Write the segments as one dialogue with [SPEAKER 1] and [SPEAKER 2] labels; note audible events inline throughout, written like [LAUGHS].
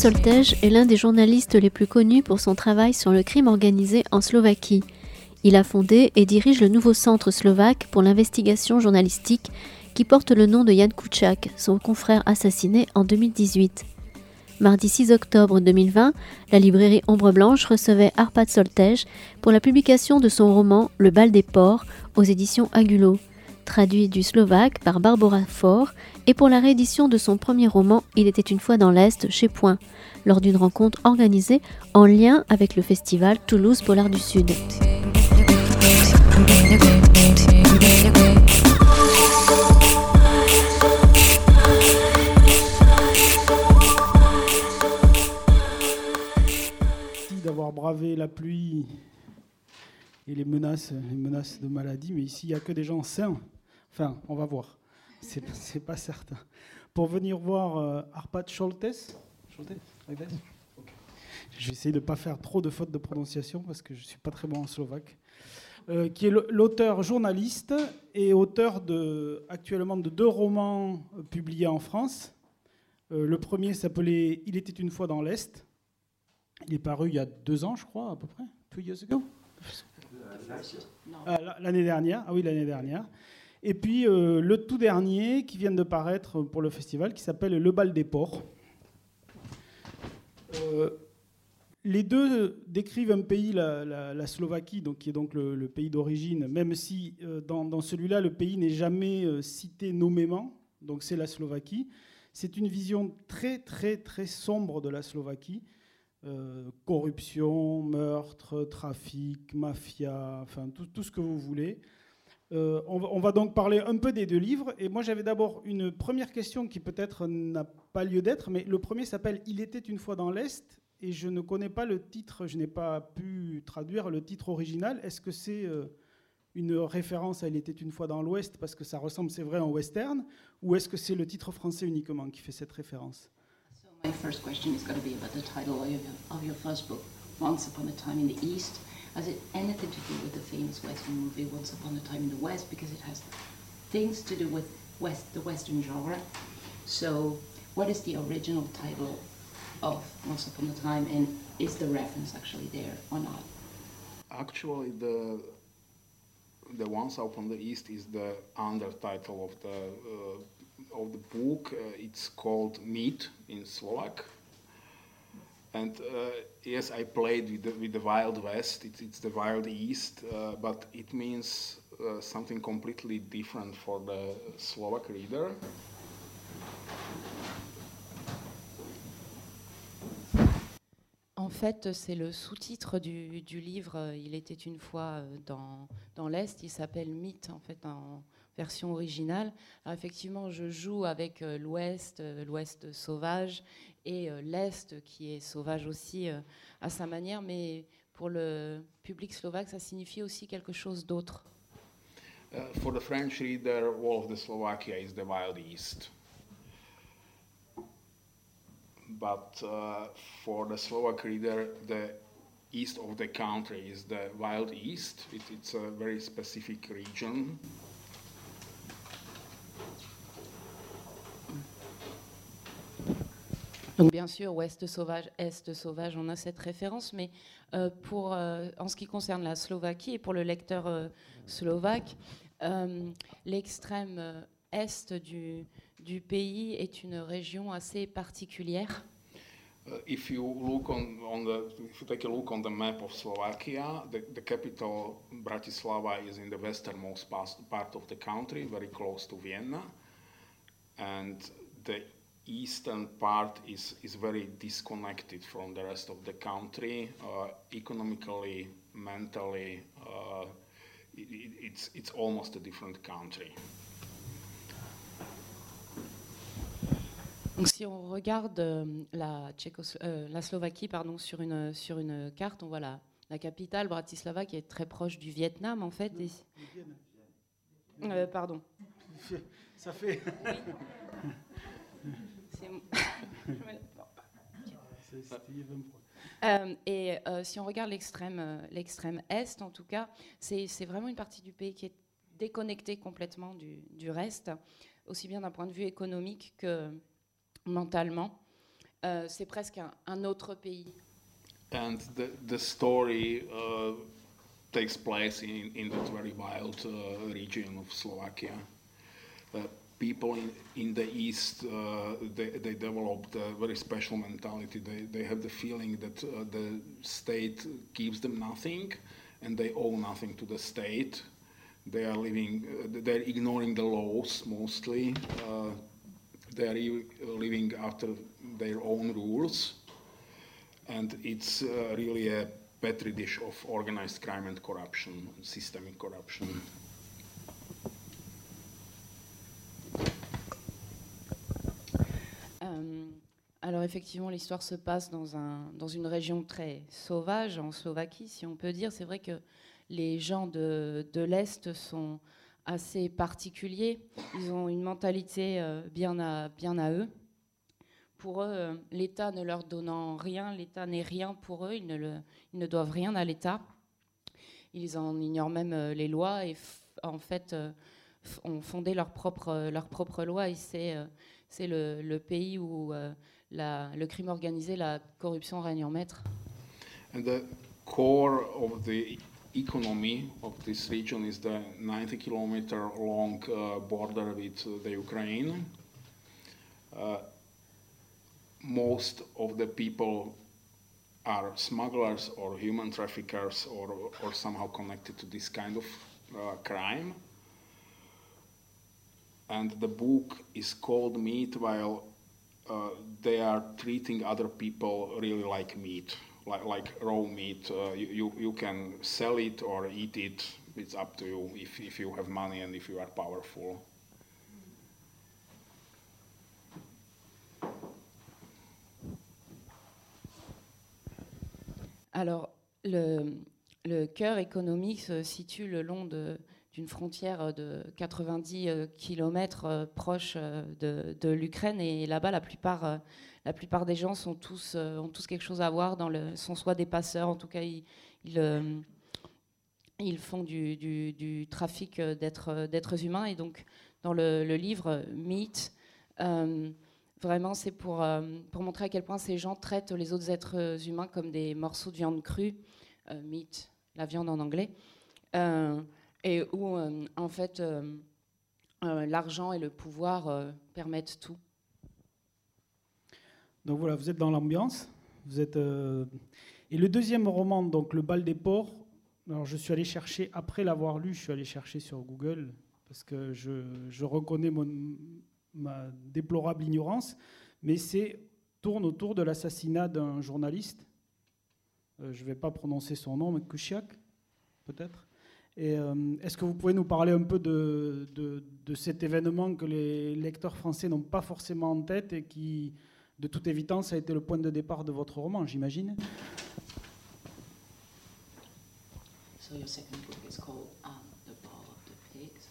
[SPEAKER 1] Soltej est l'un des journalistes les plus connus pour son travail sur le crime organisé en Slovaquie. Il a fondé et dirige le nouveau centre slovaque pour l'investigation journalistique qui porte le nom de Jan Kuciak, son confrère assassiné en 2018. Mardi 6 octobre 2020, la librairie Ombre Blanche recevait Arpad Soltej pour la publication de son roman Le bal des porcs aux éditions Agulot traduit du slovaque par Barbara Faure, et pour la réédition de son premier roman Il était une fois dans l'Est chez Point, lors d'une rencontre organisée en lien avec le festival Toulouse Polar du Sud.
[SPEAKER 2] d'avoir bravé la pluie les menaces, les menaces de maladie, mais ici il n'y a que des gens sains. Enfin, on va voir. C'est pas certain. Pour venir voir euh, Arpad Scholtes. J'essaie de ne pas faire trop de fautes de prononciation parce que je ne suis pas très bon en slovaque. Euh, qui est l'auteur journaliste et auteur de, actuellement de deux romans euh, publiés en France. le premier s'appelait Il était une fois dans l'Est. Il est paru il y a deux ans, je crois, à peu près. Two years ago L'année dernière. Ah oui, l'année dernière. Et puis euh, le tout dernier qui vient de paraître pour le festival qui s'appelle Le bal des porcs. Euh, les deux décrivent un pays, la, Slovaquie, donc, qui est donc le, pays d'origine, même si euh, dans, celui-là, le pays n'est jamais cité nommément, donc c'est la Slovaquie. C'est une vision très, très, très sombre de la Slovaquie. Corruption, meurtre, trafic, mafia, enfin tout, tout, ce que vous voulez. Euh, on, va, donc parler un peu des deux livres. Et moi, j'avais d'abord une première question qui peut-être n'a pas lieu d'être, mais le premier s'appelle Il était une fois dans l'Est, et je ne connais pas le titre, je n'ai pas pu traduire le titre original. Est-ce que c'est euh, une référence à Il était une fois dans l'Ouest, parce que ça ressemble, c'est vrai, en western, ou est-ce que c'est le titre français uniquement qui fait cette référence?
[SPEAKER 3] My first question is going to be about the title of your first book, Once Upon a Time in the East. Has it anything to do with the famous Western movie Once Upon a Time in the West? Because it has things to do with West, the Western genre. So, what is the original title of Once Upon a Time, and is the reference actually there or not?
[SPEAKER 4] Actually, the the Once Upon the East is the undertitle of the uh, of the book. Uh, it's called Meat in Slovak. And uh, yes, I played with the, with the Wild West. It's, it's the Wild East, uh, but it means something completely different for the Slovak reader.
[SPEAKER 5] En fait, c'est le sous-titre du, livre. Il était une fois euh, dans, dans l'Est. Il s'appelle Mythe, en fait, en version originale. Alors, effectivement, je joue avec euh, l'Ouest, l'Ouest sauvage, et euh, l'Est qui est sauvage aussi euh, à sa manière, mais pour le public slovaque, ça signifie aussi quelque chose d'autre.
[SPEAKER 4] Uh, for the French reader, of the Slovakia is the Wild East. But uh, for the Slovak reader, the east of the country is the Wild East. It, it's a very specific region.
[SPEAKER 5] Donc bien sûr, ouest sauvage, est sauvage, on a cette référence, mais euh, pour, euh, en ce qui concerne la Slovaquie et pour le lecteur euh, slovaque, l'extrême est du, du, pays est une région assez particulière.
[SPEAKER 4] Uh, if you look on, on the, if you take a look on the map of Slovakia, the, the capital Bratislava is in the westernmost part of the country, very close to Vienna, and the eastern part is, is very disconnected from the rest of the country, uh, economically, mentally. Uh, it, it's, it's almost a different country.
[SPEAKER 5] Donc, si on regarde euh, la, Tchécos euh, la Slovaquie pardon, sur, une, sur une carte, on voit la, la, capitale, Bratislava, qui est très proche du Vietnam, en fait. Et... Euh, pardon.
[SPEAKER 2] Ça fait. [LAUGHS]
[SPEAKER 5] Euh, et euh, si on regarde l'extrême, euh, l'extrême est, en tout cas, c'est, vraiment une partie du pays qui est déconnectée complètement du, reste, aussi bien d'un point de vue économique que mentalement. C'est presque un, un autre pays.
[SPEAKER 4] And the, the story uh, takes place in, in that very wild region of Slovakia. People in, in the east, uh, they, they developed a very special mentality. They, they have the feeling that uh, the state gives them nothing and they owe nothing to the state. They are living, uh, they're ignoring the laws mostly. Uh, they are living after their own rules. And it's uh, really a petri dish of organized crime and corruption, systemic corruption.
[SPEAKER 5] Alors effectivement, l'histoire se passe dans, un, dans une région très sauvage, en Slovaquie, si on peut dire. C'est vrai que les gens de, de l'Est sont assez particuliers. Ils ont une mentalité euh, bien, à, bien à eux. Pour eux, euh, l'État ne leur donnant rien, l'État n'est rien pour eux, ils ne, ils ne doivent rien à l'État. Ils en ignorent même euh, les lois et en fait ont fondé leur propre, leur propre loi et c'est le, le pays où la- le crime organisé, la corruption règne en maître.
[SPEAKER 4] And the core of the economy of this region is the 90 kilometer long uh, border with the Ukraine. Uh, most of the people are smugglers or human traffickers or, or somehow connected to this kind of uh, crime. And the book is called Meat while uh, they are treating other people really like meat, like, like raw meat. Uh, you, you, you can sell it or eat it. It's up to you if, if you have money and if you are powerful.
[SPEAKER 5] Alors, le, le cœur économique se situe le long de- d'une frontière de 90 km proche euh, de, de l'Ukraine. Et là-bas, la plupart, euh, la plupart des gens sont tous, euh, ont tous quelque chose à voir, dans le, sont soit des passeurs, en tout cas, ils, ils, euh, font du, du- du trafic euh, d'êtres humains. Et donc, dans le, livre euh, Meat, euh, Vraiment, c'est pour, euh, pour montrer à quel point ces gens traitent les autres êtres humains comme des morceaux de viande crue, euh, meat, la viande en anglais, euh, et où, euh, en fait, euh, euh, l'argent et le pouvoir permettent tout.
[SPEAKER 2] Donc voilà, vous êtes dans l'ambiance. Vous êtes. Et le deuxième roman, donc Le bal des porcs. Alors je suis allé chercher après l'avoir lu, je suis allé chercher sur Google parce que je, je reconnais mon, ma déplorable ignorance, mais c'est tourne autour de l'assassinat d'un journaliste. Je ne vais pas prononcer son nom, mais Kuciak, peut-être. Et euh, est-ce que vous pouvez nous parler un peu de, de- de cet événement que les lecteurs français n'ont pas forcément en tête et qui, de toute évidence, a été le point de départ de votre roman, j'imagine?
[SPEAKER 3] So your second book is called um, The Ball of the Pigs.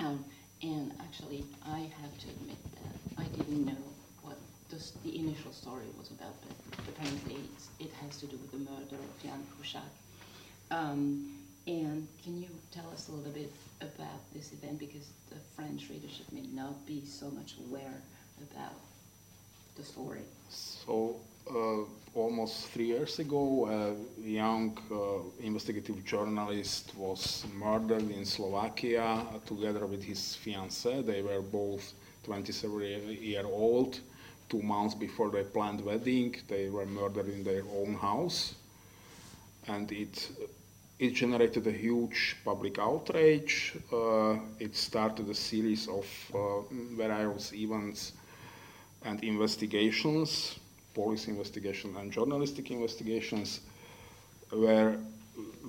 [SPEAKER 3] Um, and actually, I have to admit that I didn't know what this, the initial story was about, but apparently it has to do with the murder of Jan Kuszak. Um, and can you tell us a little bit about this event? Because the French readership may not be so much aware about the story.
[SPEAKER 4] So, uh, almost three years ago, a young uh, investigative journalist was murdered in Slovakia together with his fiancée. They were both 27 year old. Two months before their planned wedding, they were murdered in their own house, and it it generated a huge public outrage. Uh, it started a series of uh, various events and investigations, police investigation and journalistic investigations, where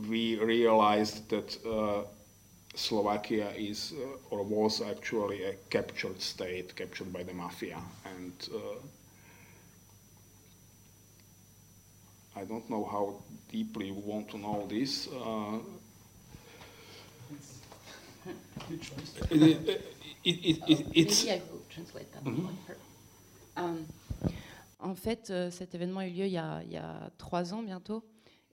[SPEAKER 4] we realized that uh, Slovakia is uh, or was actually a captured state, captured by the mafia, and I don't know how deeply you want to know this. Uh, [LAUGHS] it, it, it, it, it's
[SPEAKER 3] Maybe I will translate that for her.
[SPEAKER 5] En fait, euh, cet événement a eu lieu il y a, il y a trois ans bientôt.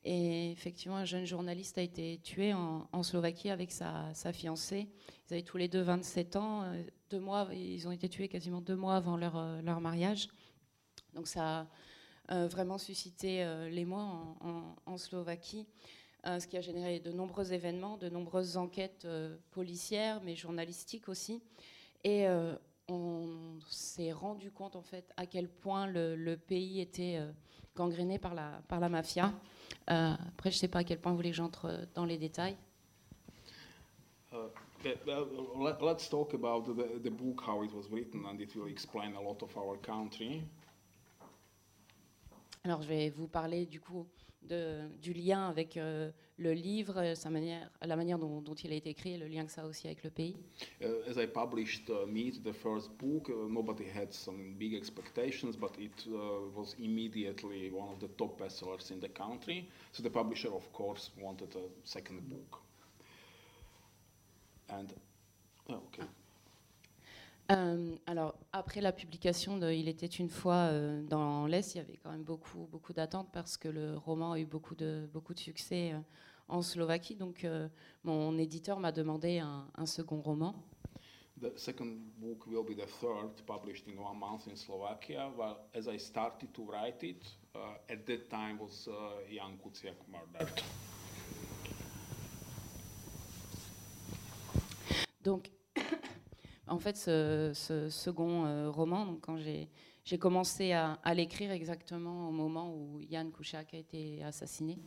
[SPEAKER 5] Et effectivement, un jeune journaliste a été tué en, en Slovaquie avec sa, sa fiancée. Ils avaient tous les deux 27 ans. euh, Deux mois, ils ont été tués quasiment deux mois avant leur, euh, leur mariage. Donc ça a vraiment suscité l'émoi en, en, Slovaquie, ce qui a généré de nombreux événements, de nombreuses enquêtes policières, mais journalistiques aussi. Et on s'est rendu compte en fait à quel point le, pays était gangréné par la, par la mafia. après, je ne sais pas à quel point vous voulez que j'entre dans les détails.
[SPEAKER 4] Uh, let, let's talk about the, the book, how it was written, and it will explain a lot of our country.
[SPEAKER 5] Alors, je vais vous parler du coup de, du lien avec euh, le livre, sa manière, la manière dont, dont, il a été écrit, le lien que ça a aussi avec le pays.
[SPEAKER 4] Uh, as I published uh, Meet, the first book, uh, nobody had some big expectations, but it uh, was immediately one of the top bestsellers in the country. So the publisher, of course, wanted a second book.
[SPEAKER 5] Oh, euh, alors, après la publication de Il était une fois euh, dans l'Est, il y avait quand même beaucoup, beaucoup d'attentes parce que le roman a eu beaucoup de, beaucoup de succès euh, en Slovaquie. Donc, mon éditeur m'a demandé un, un, second roman.
[SPEAKER 4] The second book will be the third, published in one month in Slovakia. Well, as I started to write it, uh, at that time was uh, Jan Kuciak murdered.
[SPEAKER 5] Donc, en fait, ce, second euh, roman, donc quand j'ai commencé à, l'écrire exactement au moment où Jan Kuciak a été assassiné.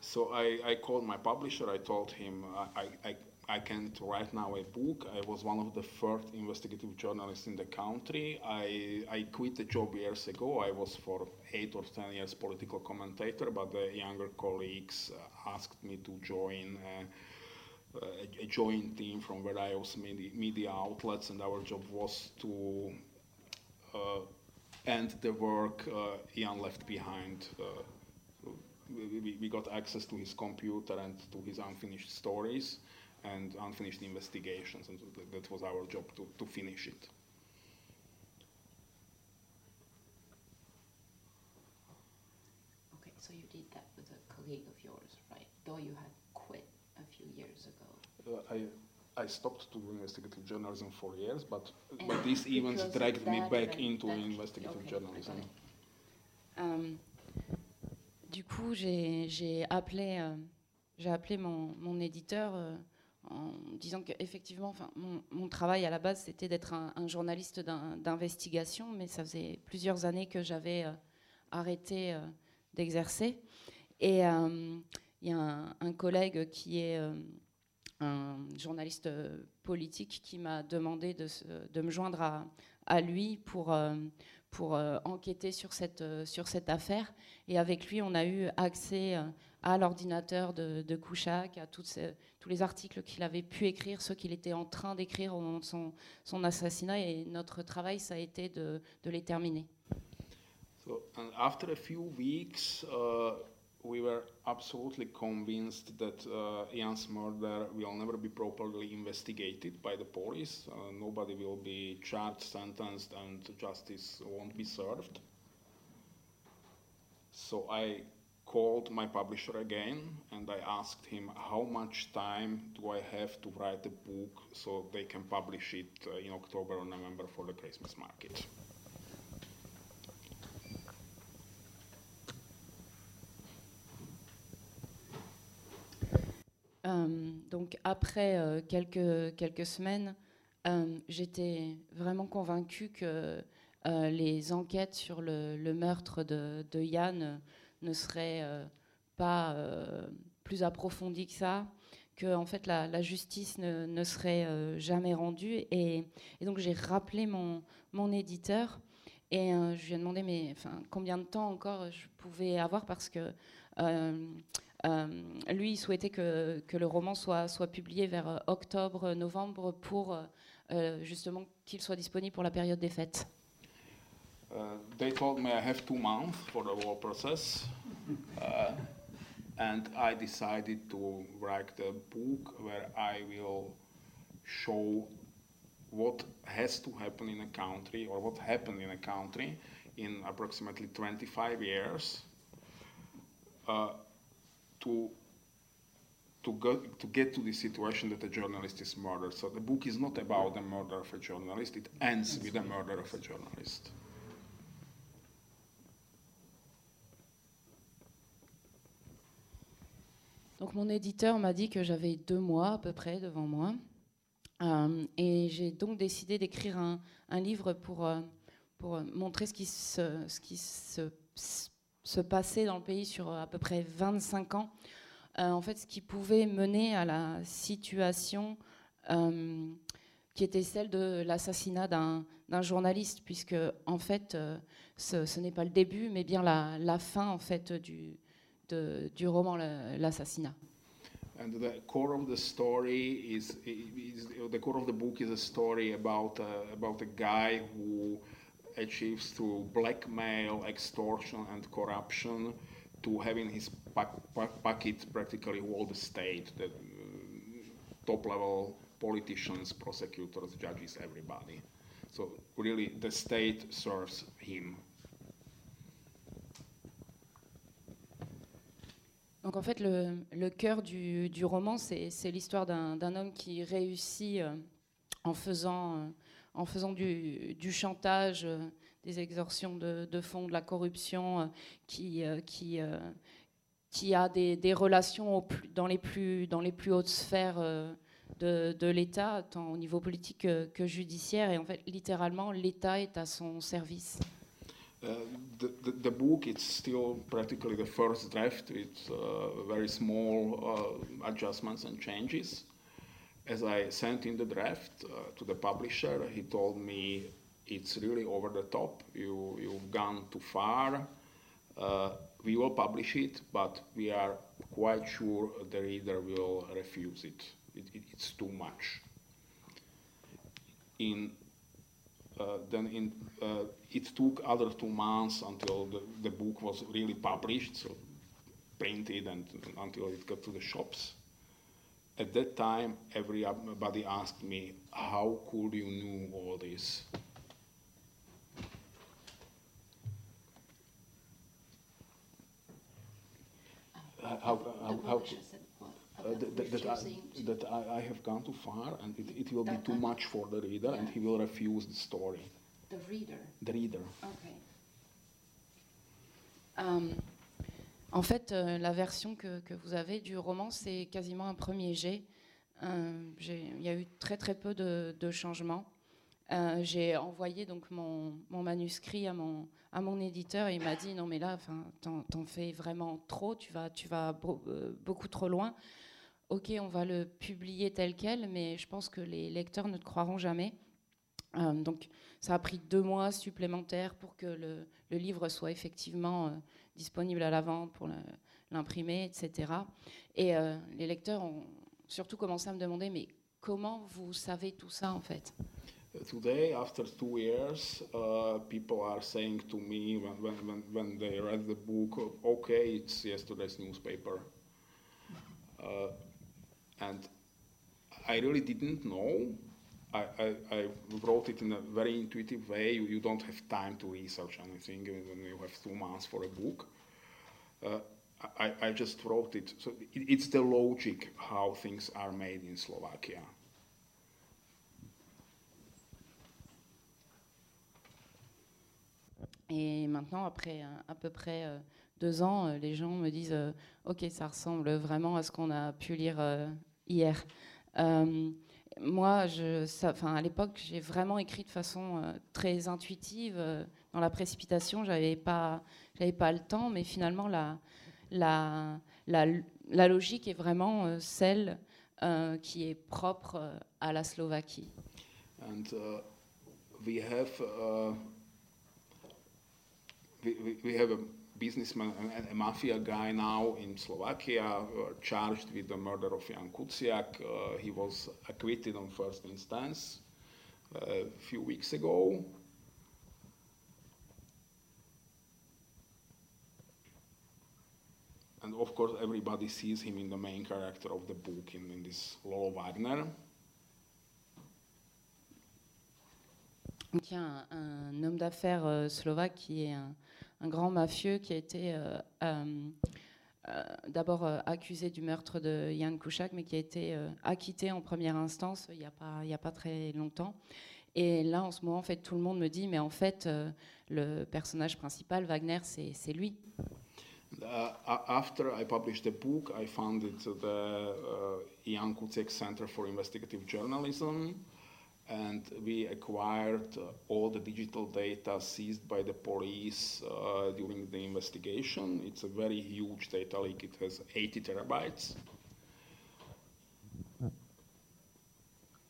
[SPEAKER 4] So I, I called my publisher. I told him I, I, I can't write now a book. I was one of the first investigative journalists in the country. I, I quit the job years ago. I was for eight or ten years political commentator, but the younger colleagues uh, asked me to join. Uh, a, joint team from various media, media outlets, and our job was to uh, end the work uh, Ian left behind. Uh, we, we, got access to his computer and to his unfinished stories and unfinished investigations, and that was our job to, to finish it.
[SPEAKER 3] Okay, so you did that with a colleague of yours, right? Though you had
[SPEAKER 4] I, I stopped to do investigative journalism for years, but, but these events dragged me back into investigative okay, journalism.
[SPEAKER 5] Um, du coup, j'ai appelé, euh, j'ai appelé mon, mon éditeur euh, en disant qu'effectivement, enfin, mon, mon, travail à la base, c'était d'être un, un, journaliste d'investigation, mais ça faisait plusieurs années que j'avais euh, arrêté euh, d'exercer. Et euh, il y a un, collègue qui est euh, un journaliste euh, politique qui m'a demandé de, me joindre à, lui pour, euh, pour enquêter sur cette, affaire. Et avec lui, on a eu accès à l'ordinateur de, Kouchak, à tous les articles qu'il avait pu écrire, ceux qu'il était en train d'écrire au moment de son, assassinat. Et notre travail, ça a été de, les terminer.
[SPEAKER 4] So, after a few weeks, uh, we were absolutely convinced that uh, Ian's murder will never be properly investigated by the police. Uh, nobody will be charged, sentenced, and justice won't be served. So I called my publisher again and I asked him how much time do I have to write a book so they can publish it uh, in October or November for the Christmas market.
[SPEAKER 5] Donc après euh, quelques, quelques semaines, euh, j'étais vraiment convaincue que les enquêtes sur le, meurtre de, Yann ne seraient pas plus approfondies que ça, que en fait la, justice ne, serait jamais rendue. Et, donc j'ai rappelé mon, mon éditeur et je lui ai demandé mais, combien de temps encore je pouvais avoir parce que euh, lui, il souhaitait que, que, le roman soit, soit publié vers euh, octobre, novembre, pour euh, justement qu'il soit disponible pour la période des fêtes.
[SPEAKER 4] Uh, they told me I have two months for the whole process, [LAUGHS] uh, and I decided to write a book where I will show what has to happen in a country or what happened in a country in approximately 25 years. Uh, to to go to get to the situation that a journalist is murdered. So the book is not about the murder of a journalist. It ends with the murder of a journalist.
[SPEAKER 5] Donc mon éditeur m'a dit que j'avais deux mois à peu près devant moi. Euh, et j'ai donc décidé d'écrire un, un, livre pour, euh, pour montrer ce qui se, ce qui se se, passait dans le pays sur à peu près 25 ans. Euh, en fait, ce qui pouvait mener à la situation euh, qui était celle de l'assassinat d'un journaliste, puisque en fait, ce, n'est pas le début, mais bien la, fin en fait du, roman L'assassinat.
[SPEAKER 4] And the core of the story is, the core of the book is a story about uh, about a guy who achieves through blackmail, extortion, and corruption to having his pocket practically all the state, the uh, top level politicians, prosecutors, judges, everybody. So really, the state serves him
[SPEAKER 5] Donc en fait, le, le cœur du, du roman, c'est l'histoire d'un homme qui réussit euh, en faisant, euh, en faisant du, chantage, euh, des extorsions de, de, fonds, de la corruption, qui, qui, qui a des, relations dans, les plus, hautes sphères de, l'État, tant au niveau politique que, judiciaire. Et en fait, littéralement, l'État est à son service.
[SPEAKER 4] The, book it's still practically the first draft with uh, very small uh, adjustments and changes. As I sent in the draft uh, to the publisher, he told me it's really over the top. You you've gone too far. Uh, we will publish it, but we are quite sure the reader will refuse it. it, it it's too much. In uh, then in, uh, it took other two months until the, the book was really published, so printed and until it got to the shops. At that time, everybody asked me, how could you know all this?
[SPEAKER 3] Uh, how, how, how, uh,
[SPEAKER 4] that, that, I, that I, I, have gone too far and it, it will be too much for the reader yeah. and he will refuse the story.
[SPEAKER 3] The reader
[SPEAKER 4] The reader.
[SPEAKER 3] Okay.
[SPEAKER 5] Um, en fait, euh, la version que, vous avez du roman, c'est quasiment un premier jet. Euh, il y a eu très très peu de, changements. Euh, j'ai envoyé donc mon, manuscrit à mon, éditeur et il m'a dit non mais là t'en fais vraiment trop, tu vas, beaucoup trop loin ok, on va le publier tel quel, mais je pense que les lecteurs ne te croiront jamais. Euh, donc ça a pris deux mois supplémentaires pour que le, le livre soit effectivement euh, disponible à la vente, pour l'imprimer, etc. Et euh, les lecteurs ont surtout commencé à me demander, mais comment vous savez tout ça en fait?
[SPEAKER 4] Today, after two years, uh, people are saying to me when, when, when they read the book, okay, it's yesterday's newspaper. Uh, and I really didn't know. I, I, I, wrote it in a very intuitive way. You, you, don't have time to research anything when you have two months for a book. Uh, I, I, just wrote it. So it, it's the logic how things are made in Slovakia.
[SPEAKER 5] Et maintenant, après à peu près euh, deux ans, euh, les gens me disent euh, Ok, ça ressemble vraiment à ce qu'on a pu lire euh, hier. Moi, à l'époque, j'ai vraiment écrit de façon très intuitive. dans la précipitation, j'avais pas, j'avais pas le temps, mais finalement, la, logique est vraiment celle qui est propre à la Slovaquie.
[SPEAKER 4] And, uh, we have, uh, businessman, a, a, mafia guy now in Slovakia, uh, charged with the murder of Jan Kuciak. Uh, he was acquitted on first instance uh, a few weeks ago. And of course, everybody sees him in the main character of the book, in, in this Lolo Wagner.
[SPEAKER 5] Donc, un homme d'affaires euh, slovaque qui est un, un grand mafieux qui a été euh, euh, euh, d'abord accusé du meurtre de Jan Kuciak, mais qui a été acquitté en première instance il n'y a, pas, très longtemps. Et là, en ce moment, tout le monde me dit, mais en fait, le personnage principal, Wagner, c'est lui.
[SPEAKER 4] Uh, after I published the book, I founded the uh, Jan Kuciak Center for Investigative Journalism, and we acquired uh, all the digital data seized by the police uh, during the investigation. It's a very huge data leak, it has 80 terabytes.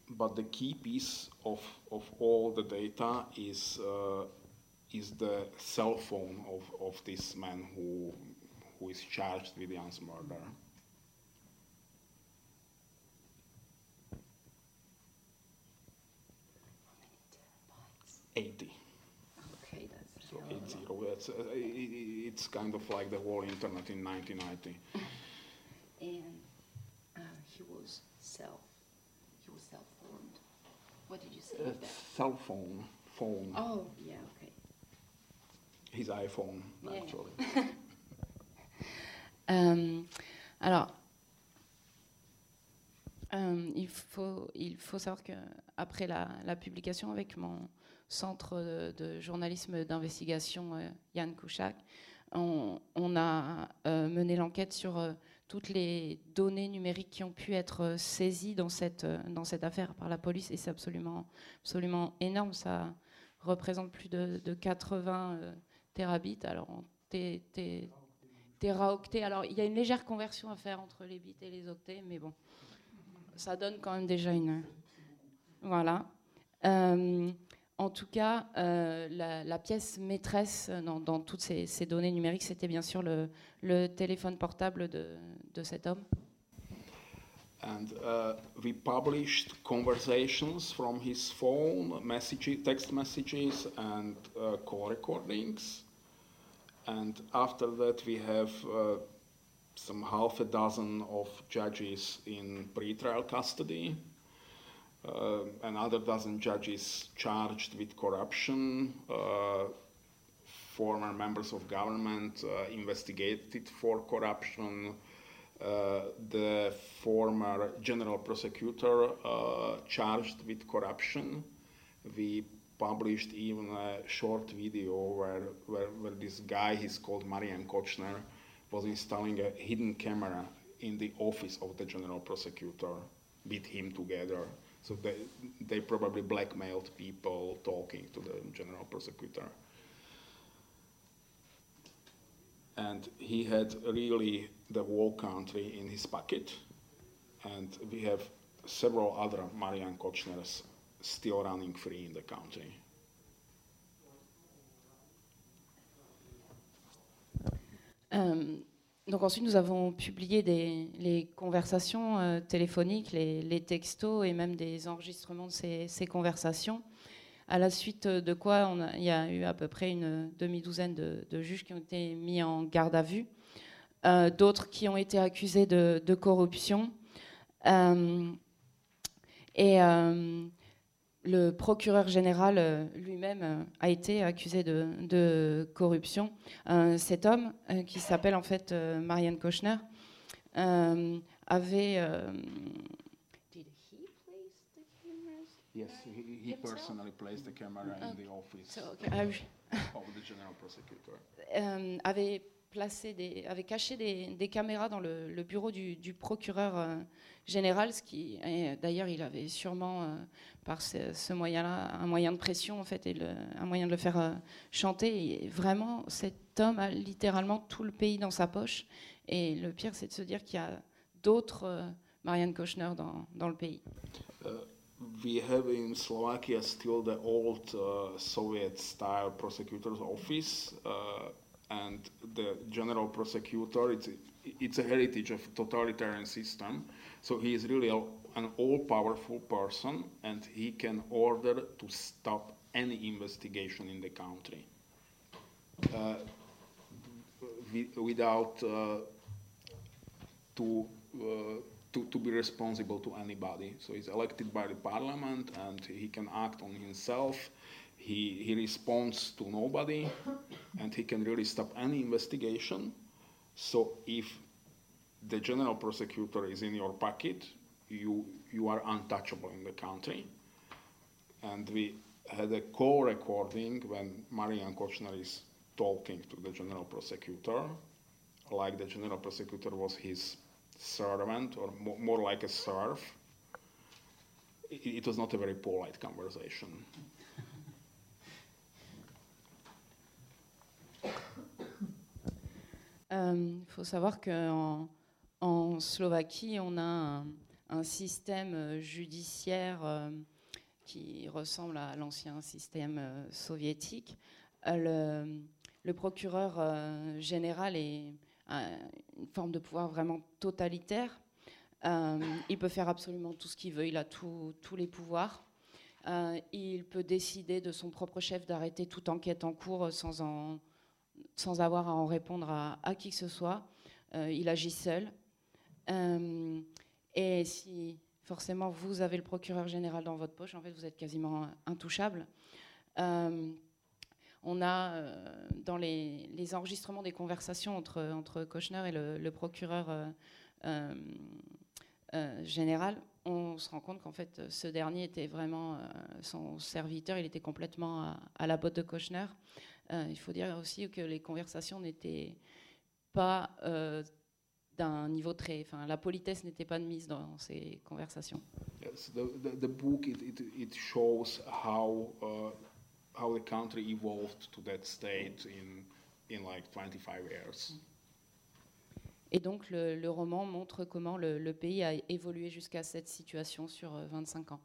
[SPEAKER 4] But the key piece of, of all the data is, uh, is the cell phone of, of this man who, who is charged with Jan's murder. 80.
[SPEAKER 3] Okay, that's
[SPEAKER 4] So eight zero. It's, uh, i- i- it's kind of like the whole internet in 1990. [LAUGHS]
[SPEAKER 3] And uh, he was self, he was self-formed. What did you say
[SPEAKER 4] Uh, cell phone, phone,
[SPEAKER 3] Oh, yeah, okay.
[SPEAKER 4] his iPhone
[SPEAKER 3] Yeah.
[SPEAKER 4] actually.
[SPEAKER 5] Euh, [LAUGHS] alors, euh, il, faut, il faut savoir qu'après la, la publication avec mon centre de, journalisme d'investigation, euh, Yann Kouchak, on, a euh, mené l'enquête sur euh, toutes les données numériques qui ont pu être saisies dans cette, dans cette affaire par la police et c'est absolument, absolument énorme. Ça représente plus de, de 80 euh, terabits. Alors, téraoctets. Alors, il y a une légère conversion à faire entre les bits et les octets, mais bon, ça donne quand même déjà une. Voilà. En tout cas, euh, la, la pièce maîtresse dans, dans toutes ces, ces données numériques, c'était bien sûr le, le téléphone portable de, de cet homme.
[SPEAKER 4] And uh, we published conversations from his phone, messages, text messages, and uh, call recordings. And after that, we have uh, some half a dozen of judges in pretrial custody, uh, another dozen judges charged with corruption, uh, former members of government uh, investigated for corruption, uh, the former general prosecutor charged with corruption. We published even a short video where, where, where this guy, he's called Marian Kochner, was installing a hidden camera in the office of the general prosecutor with him together. So they, they probably blackmailed people talking to the general prosecutor. And he had really the whole country in his pocket. And we have several other Marian Kochners still running free in the country.
[SPEAKER 5] Euh, donc ensuite, nous avons publié les conversations euh, téléphoniques, les, textos et même des enregistrements de ces, conversations. À la suite de quoi, il y a eu à peu près une demi-douzaine de, juges qui ont été mis en garde à vue, euh, d'autres qui ont été accusés de, corruption. Euh, et le procureur général euh, lui-même euh, a été accusé de, de corruption. Euh, cet homme, qui s'appelle en fait euh, Marianne Kochner, avait.
[SPEAKER 3] Did he place the cameras?
[SPEAKER 4] Yes, he, he
[SPEAKER 3] Himself?
[SPEAKER 4] personally placed the camera in the office
[SPEAKER 3] So, okay.
[SPEAKER 5] oui,
[SPEAKER 4] of the general prosecutor.
[SPEAKER 5] avait placé avait caché des, caméras dans le, bureau du, procureur euh, général, ce qui, d'ailleurs, il avait sûrement euh, par ce, moyen-là un moyen de pression en fait et un moyen de le faire euh, chanter. Vraiment, cet homme a littéralement tout le pays dans sa poche. Et le pire, c'est de se dire qu'il y a d'autres Marianne Kochner dans, dans le pays.
[SPEAKER 4] Uh, we have in Slovakia still the old uh, Soviet-style prosecutor's office, uh, and the general prosecutor. It's it's a heritage of totalitarian system. So he is really a, an all-powerful person, and he can order to stop any investigation in the country uh, wi- without. Uh, to, uh, to, to be responsible to anybody. So he's elected by the parliament and he can act on himself. He, he responds to nobody and he can really stop any investigation. So if the general prosecutor is in your pocket, you, you are untouchable in the country. And we had a call recording when Marian Kochner is talking to the general prosecutor like the general prosecutor was his servant or mo- more like a serf, it, it was not a very polite conversation.
[SPEAKER 5] Il euh, faut savoir qu'en en Slovaquie, on a un, système euh, judiciaire euh, qui ressemble à l'ancien système soviétique. Le, procureur général est une forme de pouvoir vraiment totalitaire. il peut faire absolument tout ce qu'il veut, il a tous les pouvoirs. il peut décider de son propre chef d'arrêter toute enquête en cours sans, en, sans avoir à en répondre à, qui que ce soit. il agit seul. Et si forcément vous avez le procureur général dans votre poche, en fait, vous êtes quasiment intouchable. Euh, on a euh, dans les, enregistrements des conversations entre, entre Kochner et le, procureur euh, général, on se rend compte qu'en fait, ce dernier était vraiment son serviteur, il était complètement à, à la botte de Kochner. Il faut dire aussi que les conversations n'étaient pas d'un niveau très. Enfin, la politesse n'était pas de mise dans ces conversations.
[SPEAKER 4] Yes, the, the, the book it, it, it shows how uh, how the country evolved to that state in in like 25 years.
[SPEAKER 5] Et donc le, le roman montre comment le, le, pays a évolué jusqu'à cette situation sur 25 euh, ans.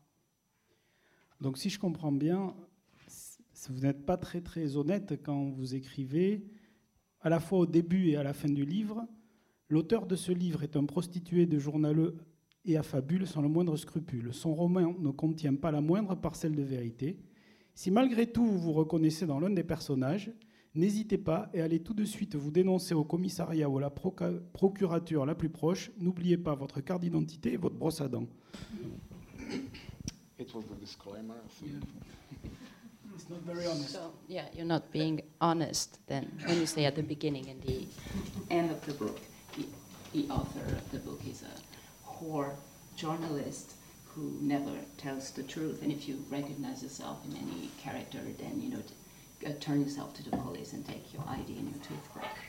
[SPEAKER 2] Donc si je comprends bien, vous n'êtes pas très très honnête quand vous écrivez, à la fois au début et à la fin du livre, L'auteur de ce livre est un prostitué de journaleux et affabule sans le moindre scrupule. Son roman ne contient pas la moindre parcelle de vérité. Si malgré tout vous vous reconnaissez dans l'un des personnages, n'hésitez pas et allez tout de suite vous dénoncer au commissariat ou à la procurature la plus proche. N'oubliez pas votre carte d'identité et votre brosse à dents.
[SPEAKER 4] Disclaimer.
[SPEAKER 2] It's not very honest.
[SPEAKER 5] So, yeah, you're not being honest then when you say at the beginning and the
[SPEAKER 3] end of the book. the the author of the book is a whore journalist who never tells the truth. And if you recognize yourself in any character, then you know, uh, turn yourself to the police and take your ID and your toothbrush.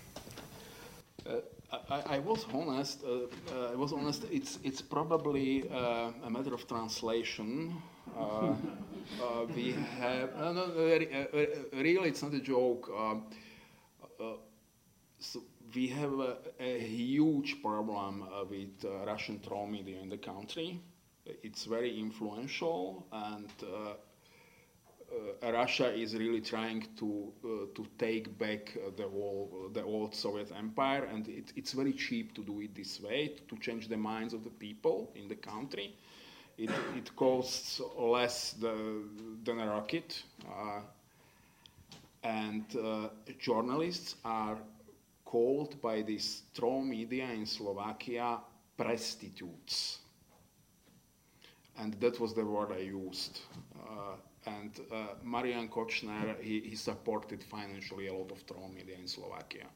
[SPEAKER 4] Uh, I, I, was honest. Uh, uh, I was honest. It's it's probably uh, a matter of translation. [LAUGHS] Uh, we have no, really. It's not a joke. Uh, uh, so we have a, a huge problem uh, with uh, Russian troll media in the country. It's very influential, and Russia is really trying to to take back the old, the old Soviet Empire, and it, it's very cheap to do it this way to change the minds of the people in the country. It, it costs less the, than a rocket, and journalists are called by the strong media in Slovakia prostitutes. And that was the word I used. Uh, and uh, Marian Kochner, he, he, supported financially a lot of strong media in Slovakia.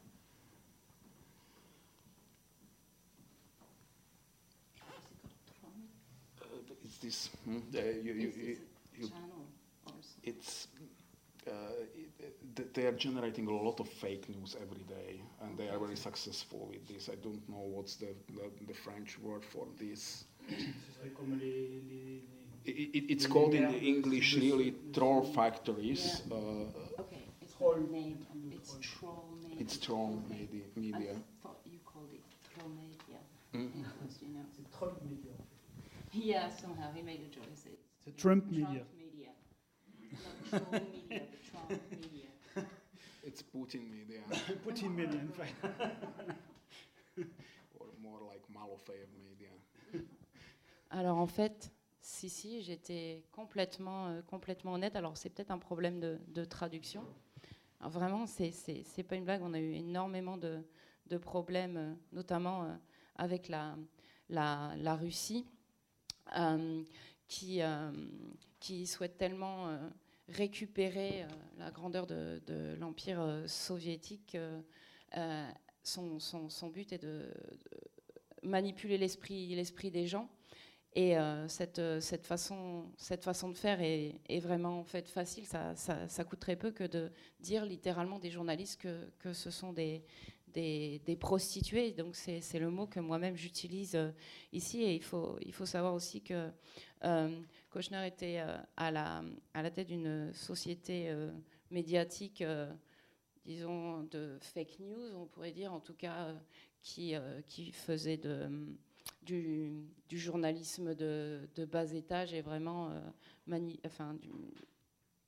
[SPEAKER 4] Uh, it's this. Hmm, you, you, you, you, it's uh, they are generating a lot of fake news every day, and they are very successful with this. I don't know what's the, the, the French word for this. [COUGHS] It, it, it's called in English really troll factories.
[SPEAKER 3] Yeah. Uh, okay, it's troll name. It's troll media.
[SPEAKER 4] It's troll media. media.
[SPEAKER 3] I thought you called it troll media. Mm. Because, you know.
[SPEAKER 2] It's media.
[SPEAKER 3] Yeah, somehow he made a joke. It's
[SPEAKER 2] a Trump media.
[SPEAKER 3] Trump media. Not troll media, but Trump media. [LAUGHS]
[SPEAKER 4] It's Putin media. [LAUGHS]
[SPEAKER 2] Putin media, in fact. [LAUGHS]
[SPEAKER 4] or more like Malofeev media.
[SPEAKER 5] Alors en fait, si, si, j'étais complètement, euh, complètement honnête. Alors c'est peut-être un problème de, de traduction. Alors, vraiment, c'est, c'est, c'est pas une blague. On a eu énormément de, de problèmes, euh, notamment euh, avec la, la, la Russie, qui, euh, qui souhaite tellement euh, récupérer euh, la grandeur de, l'Empire euh, soviétique, euh, son, but est de, manipuler l'esprit, des gens. Et cette, façon, de faire est, vraiment facile. Ça, coûte très peu que de dire littéralement des journalistes que ce sont des, des, prostituées. Donc c'est le mot que moi-même j'utilise ici. Et il faut, il faut savoir aussi que Kochner était à, la, à la tête d'une société médiatique disons, de fake news, on pourrait dire, en tout cas, qui, qui faisait de, du, journalisme de, bas étage et vraiment enfin,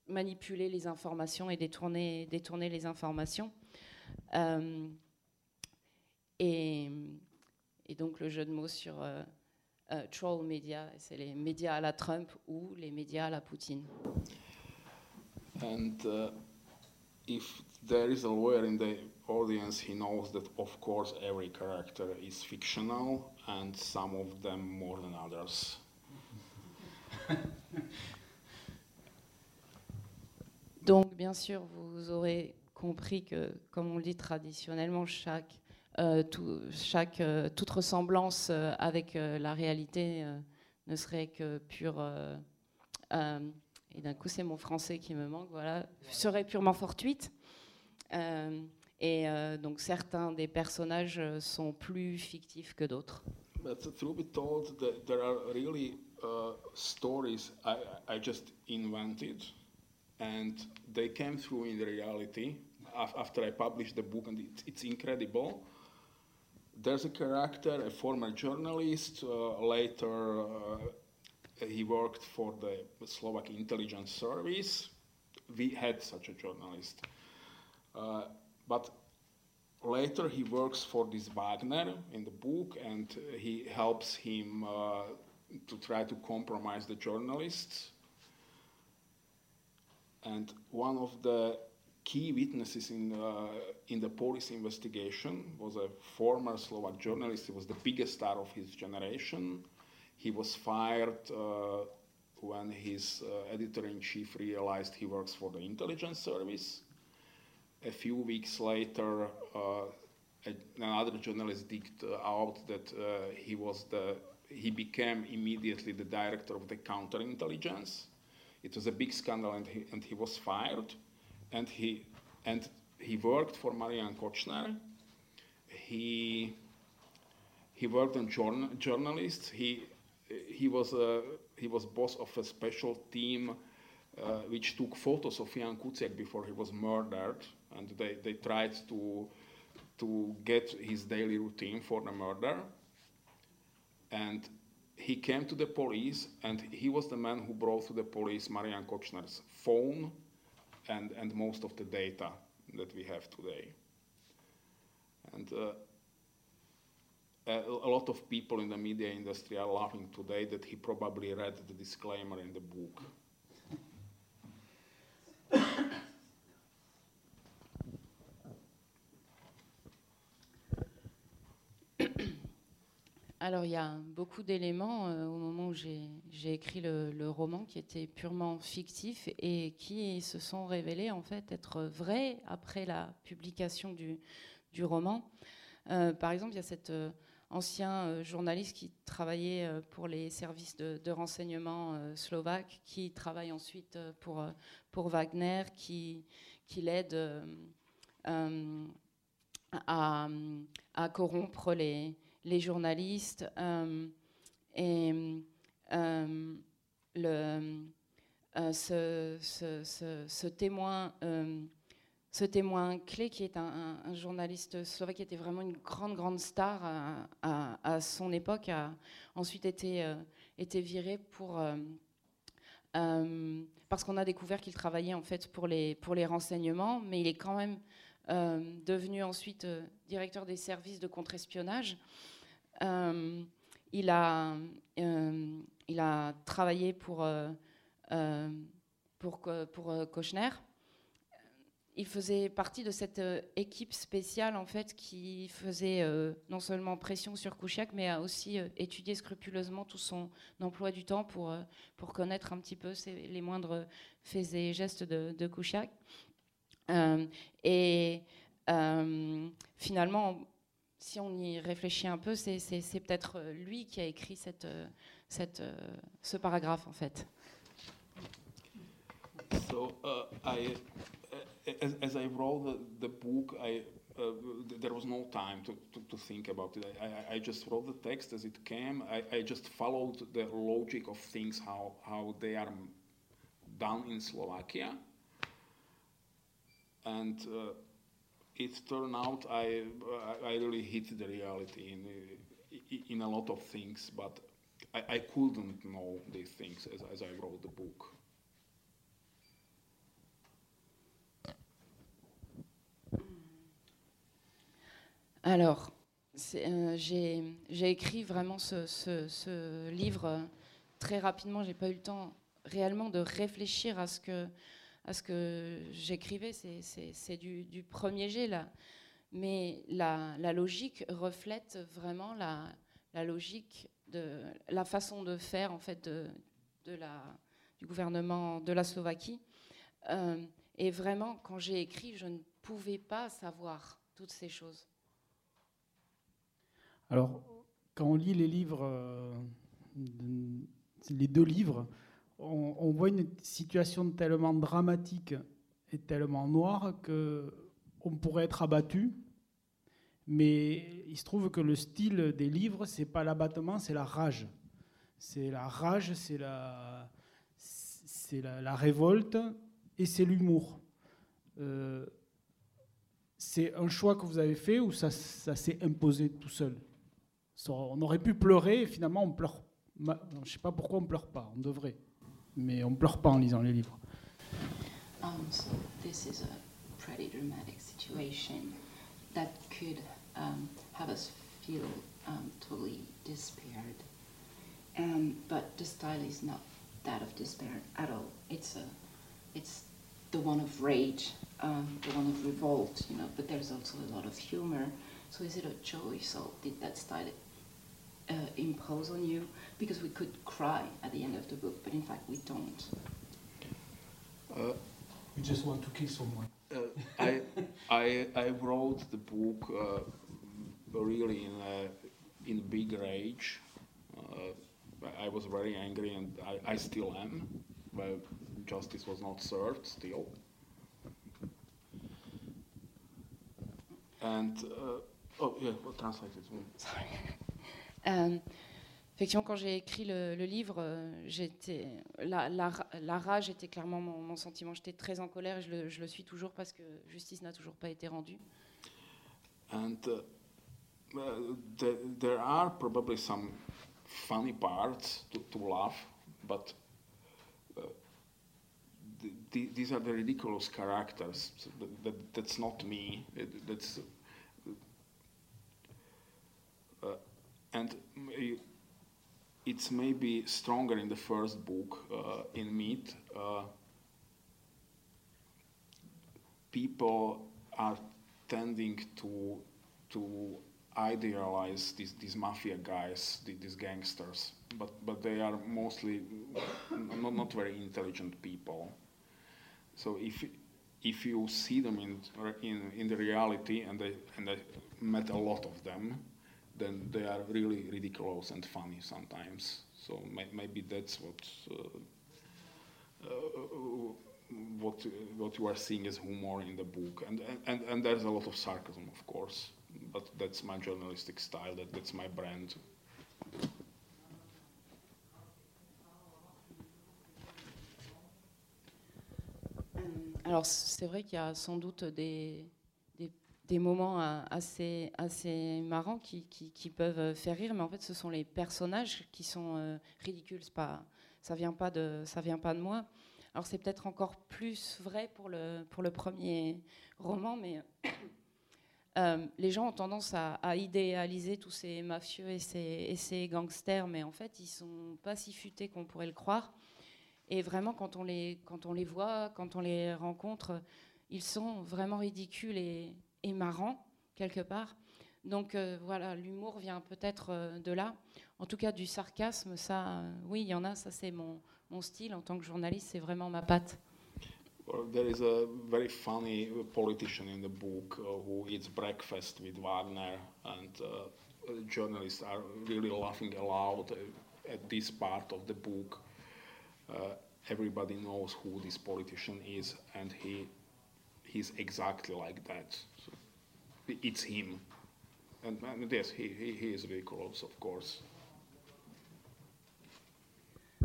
[SPEAKER 5] manipuler les informations et détourner, détourner les informations. Euh, et, et, donc le jeu de mots sur euh, euh, troll media, c'est les médias à la Trump ou les médias à la Poutine.
[SPEAKER 4] And uh, if there is a lawyer in the audience, he knows that of course every character is fictional and some of them more than others. [LAUGHS]
[SPEAKER 5] Donc, bien sûr, vous aurez compris que, comme on le dit traditionnellement, chaque, tout, chaque, euh, toute ressemblance euh, avec la réalité ne serait que pure. et d'un coup, c'est mon français qui me manque, voilà, serait purement fortuite. et donc, certains des personnages sont plus fictifs que d'autres.
[SPEAKER 4] Truth be told, there are really uh, stories I, I just invented. and they came through in the reality after I published the book, and it, it's incredible. There's a character, a former journalist, uh, later uh, he worked for the Slovak intelligence service. We had such a journalist. Uh, but later he works for this Wagner in the book, and he helps him uh, to try to compromise the journalists and one of the key witnesses in, uh, in the police investigation was a former Slovak journalist. He was the biggest star of his generation. He was fired uh, when his uh, editor in chief realized he works for the intelligence service. A few weeks later, another journalist digged out that uh, he was the he became immediately the director of the counterintelligence it was a big scandal, and he, and he was fired. And he, and he worked for Marian Kochner. He, he worked on journal, journalists. He, he, was a, he was boss of a special team uh, which took photos of Jan Kuciak before he was murdered. And they, they tried to, to get his daily routine for the murder. And he came to the police and he was the man who brought to the police Marian Kochner's phone and, and most of the data that we have today. And uh, a, a, lot of people in the media industry are laughing today that he probably read the disclaimer in the book.
[SPEAKER 5] Alors il y a beaucoup d'éléments euh, au moment où j'ai écrit le, roman qui étaient purement fictifs et qui se sont révélés en fait être vrais après la publication du, roman. Euh, par exemple, il y a cet euh, ancien journaliste qui travaillait pour les services de, renseignement slovaques, qui travaille ensuite pour, Wagner, qui, l'aide à corrompre les les journalistes euh, et euh, le, euh, ce, témoin ce témoin clé qui est un, journaliste slovaque qui était vraiment une grande grande star à, son époque a ensuite été, été viré pour parce qu'on a découvert qu'il travaillait en fait pour les, pour les renseignements, mais il est quand même devenu ensuite directeur des services de contre-espionnage. Euh, il, a, euh, il a travaillé pour, euh, pour, pour Kochner il faisait partie de cette équipe spéciale en fait qui faisait non seulement pression sur Kouchiak, mais a aussi étudié scrupuleusement tout son emploi du temps pour, pour connaître un petit peu les moindres faits et gestes de, de Kouchiak. et finalement, si on y réfléchit un peu, c'est peut-être euh, lui qui a écrit euh, euh, ce paragraphe en fait.
[SPEAKER 4] So uh, I, as, as, I wrote the, book, uh, there was no time to, think about it. I, just wrote the text as it came. I, just followed the logic of things, how, they are done in Slovakia. Uh, it turned out I, I really hit the reality in, in a lot of things, but I, I couldn't know these things as, as I wrote the book.
[SPEAKER 5] Alors, euh, j'ai écrit vraiment ce, ce, ce livre euh, très rapidement. J'ai pas eu le temps réellement de réfléchir à ce que, à ce que j'écrivais. C'est du, premier jet. Mais la, logique reflète vraiment la, logique de la façon de faire en fait de, du gouvernement de la Slovaquie. Euh, et vraiment, quand j'ai écrit, je ne pouvais pas savoir toutes ces choses.
[SPEAKER 2] Alors, quand on lit les livres, euh, les deux livres, on, voit une situation tellement dramatique et tellement noire que on pourrait être abattu. Mais il se trouve que le style des livres, c'est pas l'abattement, c'est la rage. C'est la rage, c'est la, révolte et c'est l'humour. Euh, c'est un choix que vous avez fait ou ça, ça s'est imposé tout seul? On aurait pu pleurer et finalement on pleure. Je ne sais pas pourquoi on pleure pas, on devrait. Mais on pleure pas en lisant les livres.
[SPEAKER 3] Um, so this is a pretty dramatic situation that could um, have us feel um, totally despaired. Um, but the style is not that of despair at all. It's a, it's the one of rage, um, the one of revolt, you know. But there's also a lot of humor. So is it a choice, or did that style uh, impose on you? Because we could cry at the end of the book, but in fact we don't.
[SPEAKER 2] Uh, you just want to kill someone.
[SPEAKER 4] Uh, I, I, I wrote the book uh, really in a, in big rage. Uh, I was very angry, and I, I still am. But justice was not served still. And uh, oh yeah, we'll translate it.
[SPEAKER 5] Sorry. [LAUGHS] Um, effectivement, quand j'ai écrit le, le livre, euh, j'étais la, la, la, rage était clairement mon, mon sentiment. J'étais très en colère et je le, je le, suis toujours parce que justice n'a toujours pas été rendue.
[SPEAKER 4] And uh, there, there are probably some funny parts to, to laugh, but uh, th these are the ridiculous characters. So that, that, that's not me. That's uh, and it's maybe stronger in the first book, uh, in Meat. Uh, people are tending to to idealize these, these mafia guys, these gangsters, but, but they are mostly not, not very intelligent people. So if, if you see them in, in, in the reality, and I, and I met a lot of them, then they are really ridiculous and funny sometimes. So may, maybe that's what uh, uh, what what you are seeing as humor in the book, and and and there's a lot of sarcasm, of course but that's my journalistic style, that, that's my brand.
[SPEAKER 5] Alors c'est vrai qu'il y a sans doute des, des, moments euh, assez, assez marrants qui, qui, peuvent faire rire, mais en fait ce sont les personnages qui sont euh, ridicules. Pas, ça vient vient pas de moi. Alors c'est peut-être encore plus vrai pour le, pour le premier roman, mais [COUGHS] euh, les gens ont tendance à, idéaliser tous ces mafieux et ces, gangsters, mais en fait, ils sont pas si futés qu'on pourrait le croire. Et vraiment, quand on, les, quand on les voit, quand on les rencontre, ils sont vraiment ridicules et, marrants, quelque part. Donc euh, voilà, l'humour vient peut-être euh, de là. En tout cas, du sarcasme, ça, oui, il y en a, ça c'est mon, mon style. En tant que journaliste, c'est vraiment ma patte.
[SPEAKER 4] there is a very funny politician in the book uh, who eats breakfast with Wagner, and uh, journalists are really laughing aloud at this part of the book. Uh, everybody knows who this politician is, and he he's exactly like that. So. It's him. And, and yes, he, he, he is ridiculous, of course.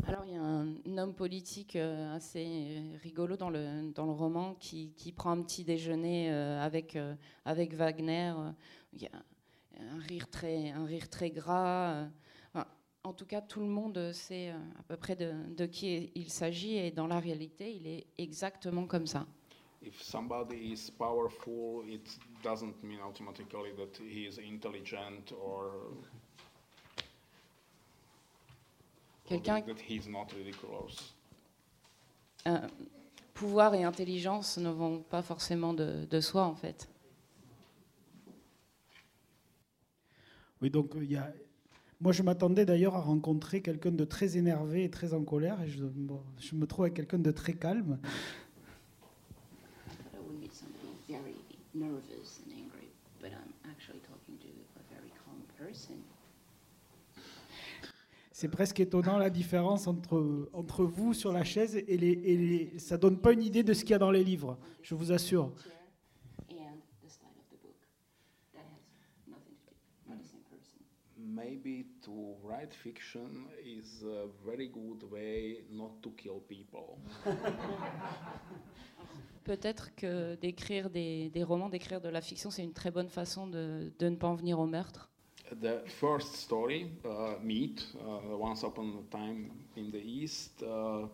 [SPEAKER 5] Alors, il y a un homme politique euh, assez rigolo dans le, dans le roman qui, qui prend un petit déjeuner euh, avec, euh, avec Wagner. Il y a un rire très, un rire très gras. en tout cas, tout le monde sait à peu près de qui il s'agit et dans la réalité, il est exactement comme ça.
[SPEAKER 4] If somebody is powerful, it doesn't mean automatically that he is intelligent or, or
[SPEAKER 5] Quelqu'un
[SPEAKER 4] that he's not ridiculous.
[SPEAKER 5] Euh, pouvoir et intelligence ne vont pas forcément de, de soi, en fait.
[SPEAKER 2] Oui, donc euh, il y a... moi je m'attendais d'ailleurs à rencontrer quelqu'un de très énervé et très en colère, et je, bon, je me trouve avec quelqu'un de très calme.
[SPEAKER 3] I would meet somebody very
[SPEAKER 2] C'est presque étonnant la différence entre, entre vous sur la chaise et les, et les... Ça donne pas une idée de ce qu'il y a dans les livres, je vous assure.
[SPEAKER 3] Chair and the style of the book. That has nothing to do, not the same person.
[SPEAKER 4] Maybe to write fiction is a very good way not to kill people. [LAUGHS]
[SPEAKER 5] Peut-être que d'écrire des, des romans, d'écrire de la fiction, c'est une très bonne façon de, de ne pas en venir au meurtre.
[SPEAKER 4] The first story, uh, Meat, uh, Once Upon a Time in the East, uh,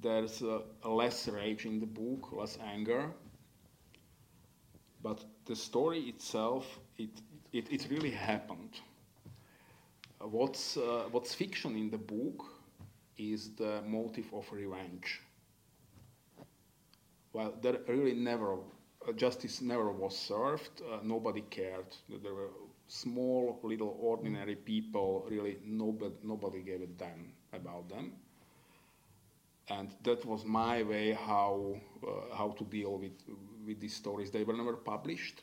[SPEAKER 4] there's less rage in the book, less anger. But the story itself, it, it, it really happened. What's, uh, what's fiction in the book is the motive of revenge. Well, there really never, uh, justice never was served. Uh, nobody cared. There were small, little, ordinary people. Really, nobody, nobody gave a damn about them. And that was my way how uh, how to deal with with these stories. They were never published.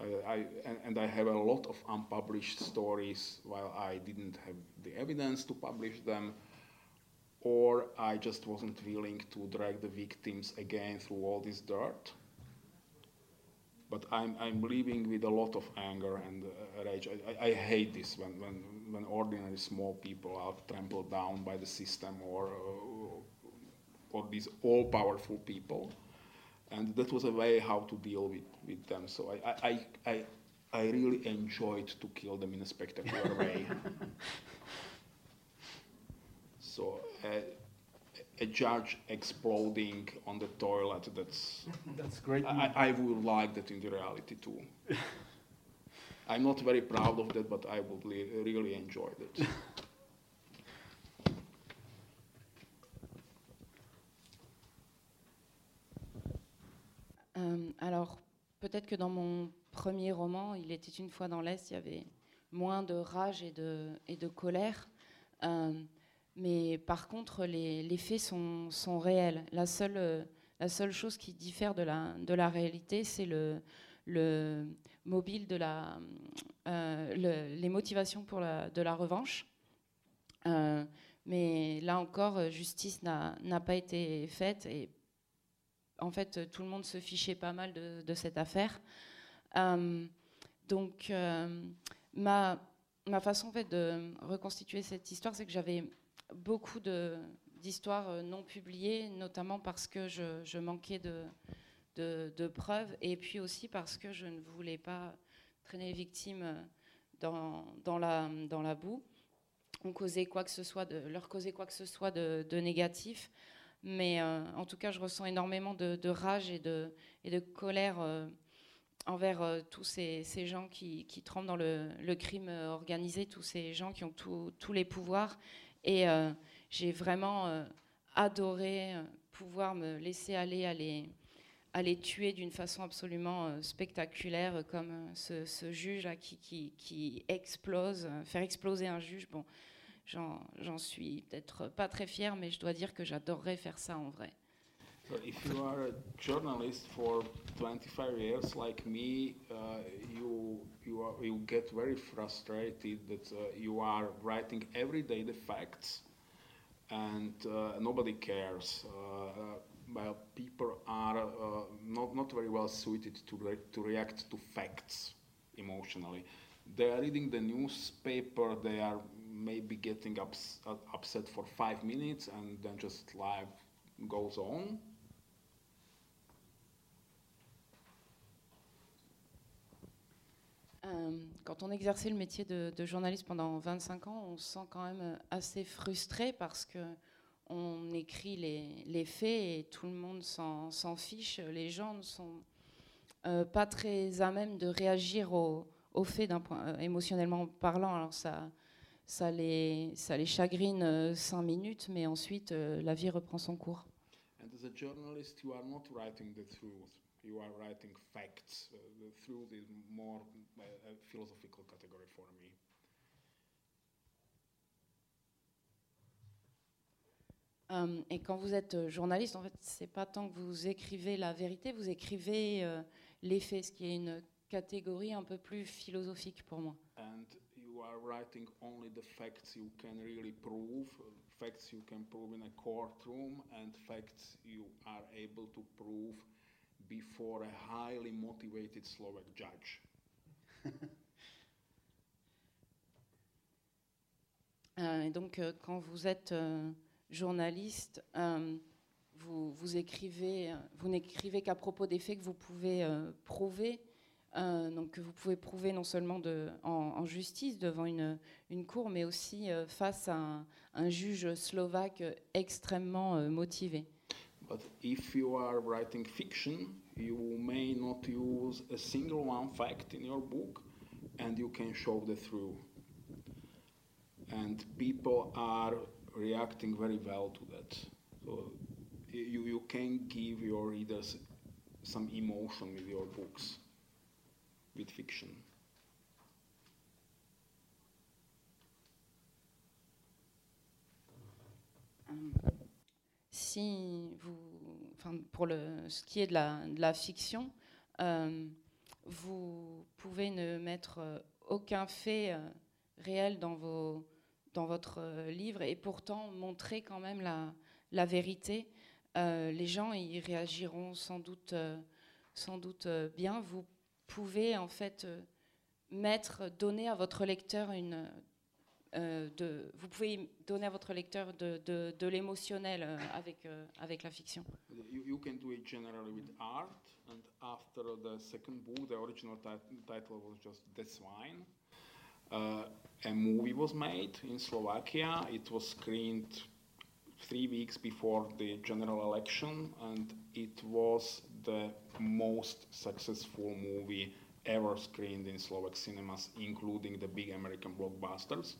[SPEAKER 4] I, and, and I have a lot of unpublished stories while I didn't have the evidence to publish them or I just wasn't willing to drag the victims again through all this dirt. But I'm, I'm living with a lot of anger and uh, rage. I, I, I hate this when, when, when ordinary small people are trampled down by the system or, uh, or these all powerful people. And that was a way how to deal with, with them. So I, I, I, I, I really enjoyed to kill them in a spectacular way. [LAUGHS] So uh, a judge exploding on the toilet, that's,
[SPEAKER 2] That's great.
[SPEAKER 4] I, I would like that in the reality too. [LAUGHS] I'm not very proud of that, but I would li- really enjoy that. [LAUGHS]
[SPEAKER 5] Euh, alors, peut-être que dans mon premier roman, Il était une fois dans l'Est, il y avait moins de rage et de, colère. Euh, mais par contre, les, faits sont, réels. La seule, euh, la seule chose qui diffère de la, réalité, c'est le, le mobile les motivations pour la, de la revanche. Mais là encore, justice n'a pas été faite en fait, euh, tout le monde se fichait pas mal de, cette affaire. Euh, donc, euh, ma, façon en fait, de reconstituer cette histoire, c'est que j'avais beaucoup d'histoires non publiées, notamment parce que je, manquais de, preuves, et puis aussi parce que je ne voulais pas traîner les victimes dans, la, boue, on quoi que ce soit leur causer quoi que ce soit de négatif. Mais euh, en tout cas, je ressens énormément de, rage et de, colère euh, envers euh, tous ces, gens qui, qui dans le, crime organisé, tous ces gens qui ont tous les pouvoirs. Et j'ai vraiment adoré pouvoir me laisser aller à les, tuer d'une façon absolument spectaculaire, comme ce, ce juge-là qui, qui, explose, faire exploser un juge. Bon, j'en suis peut-être pas très fière, mais je dois dire que j'adorerais faire ça en vrai.
[SPEAKER 4] So if you are a journalist for 25 years like me, uh, you, you, are, you get very frustrated that uh, you are writing every day the facts and uh, nobody cares. Uh, uh, well, people are uh, not, not very well suited to, re- to react to facts emotionally. They are reading the newspaper, they are maybe getting ups, upset for five minutes and then just life goes on?
[SPEAKER 5] Euh, quand on exerçait le métier de, journaliste pendant 25 ans, on se sent quand même assez frustré parce que on écrit les, faits et tout le monde s'en fiche. Les gens ne sont euh, pas très à même de réagir aux, faits euh, émotionnellement parlant. Ça, ça, les, ça les chagrine euh, cinq minutes, mais ensuite euh, la vie reprend son cours.
[SPEAKER 4] And as a journalist, you are not writing the truth, you are writing facts. The truth is more a philosophical category for me.
[SPEAKER 5] Euh, et quand vous êtes euh, journaliste, en fait, c'est pas tant que vous écrivez la vérité, vous écrivez euh, les faits, ce qui est une catégorie un peu plus philosophique pour moi.
[SPEAKER 4] And are writing only the facts you can really prove, facts you can prove in a courtroom, and facts you are able to prove before a highly motivated Slovak judge. [LAUGHS]
[SPEAKER 5] Euh, et donc, euh, quand vous êtes euh, journaliste, euh, vous, vous écrivez, vous n'écrivez qu'à propos des faits que vous pouvez prouver. Euh, donc, que vous pouvez prouver non seulement de, en, en justice devant une, une cour, mais aussi euh, face à un, un juge slovaque extrêmement euh, motivé.
[SPEAKER 4] But if you are writing fiction, you may not use a single one fact in your book, and you can show the truth. And people are reacting very well to that. So you, you can give your readers some emotion with your books, fiction.
[SPEAKER 5] Euh, si vous, enfin, pour le, ce qui est de la, de la fiction, euh, vous pouvez ne mettre euh, aucun fait réel dans, vos, dans votre livre et pourtant montrer quand même la, la vérité. Les gens y réagiront sans doute, sans doute bien. Vous pouvez en fait euh, mettre, donner à votre lecteur une, euh, de, vous pouvez donner à votre lecteur de, de, de l'émotionnel euh, avec, euh, avec la fiction.
[SPEAKER 4] You, you can do it generally with art, and after the second book, the original tit- title was just The Swine. Uh, a movie was made in Slovakia. It was screened three weeks before the general election, and it was the most successful movie ever screened in Slovak cinemas, including the big American blockbusters.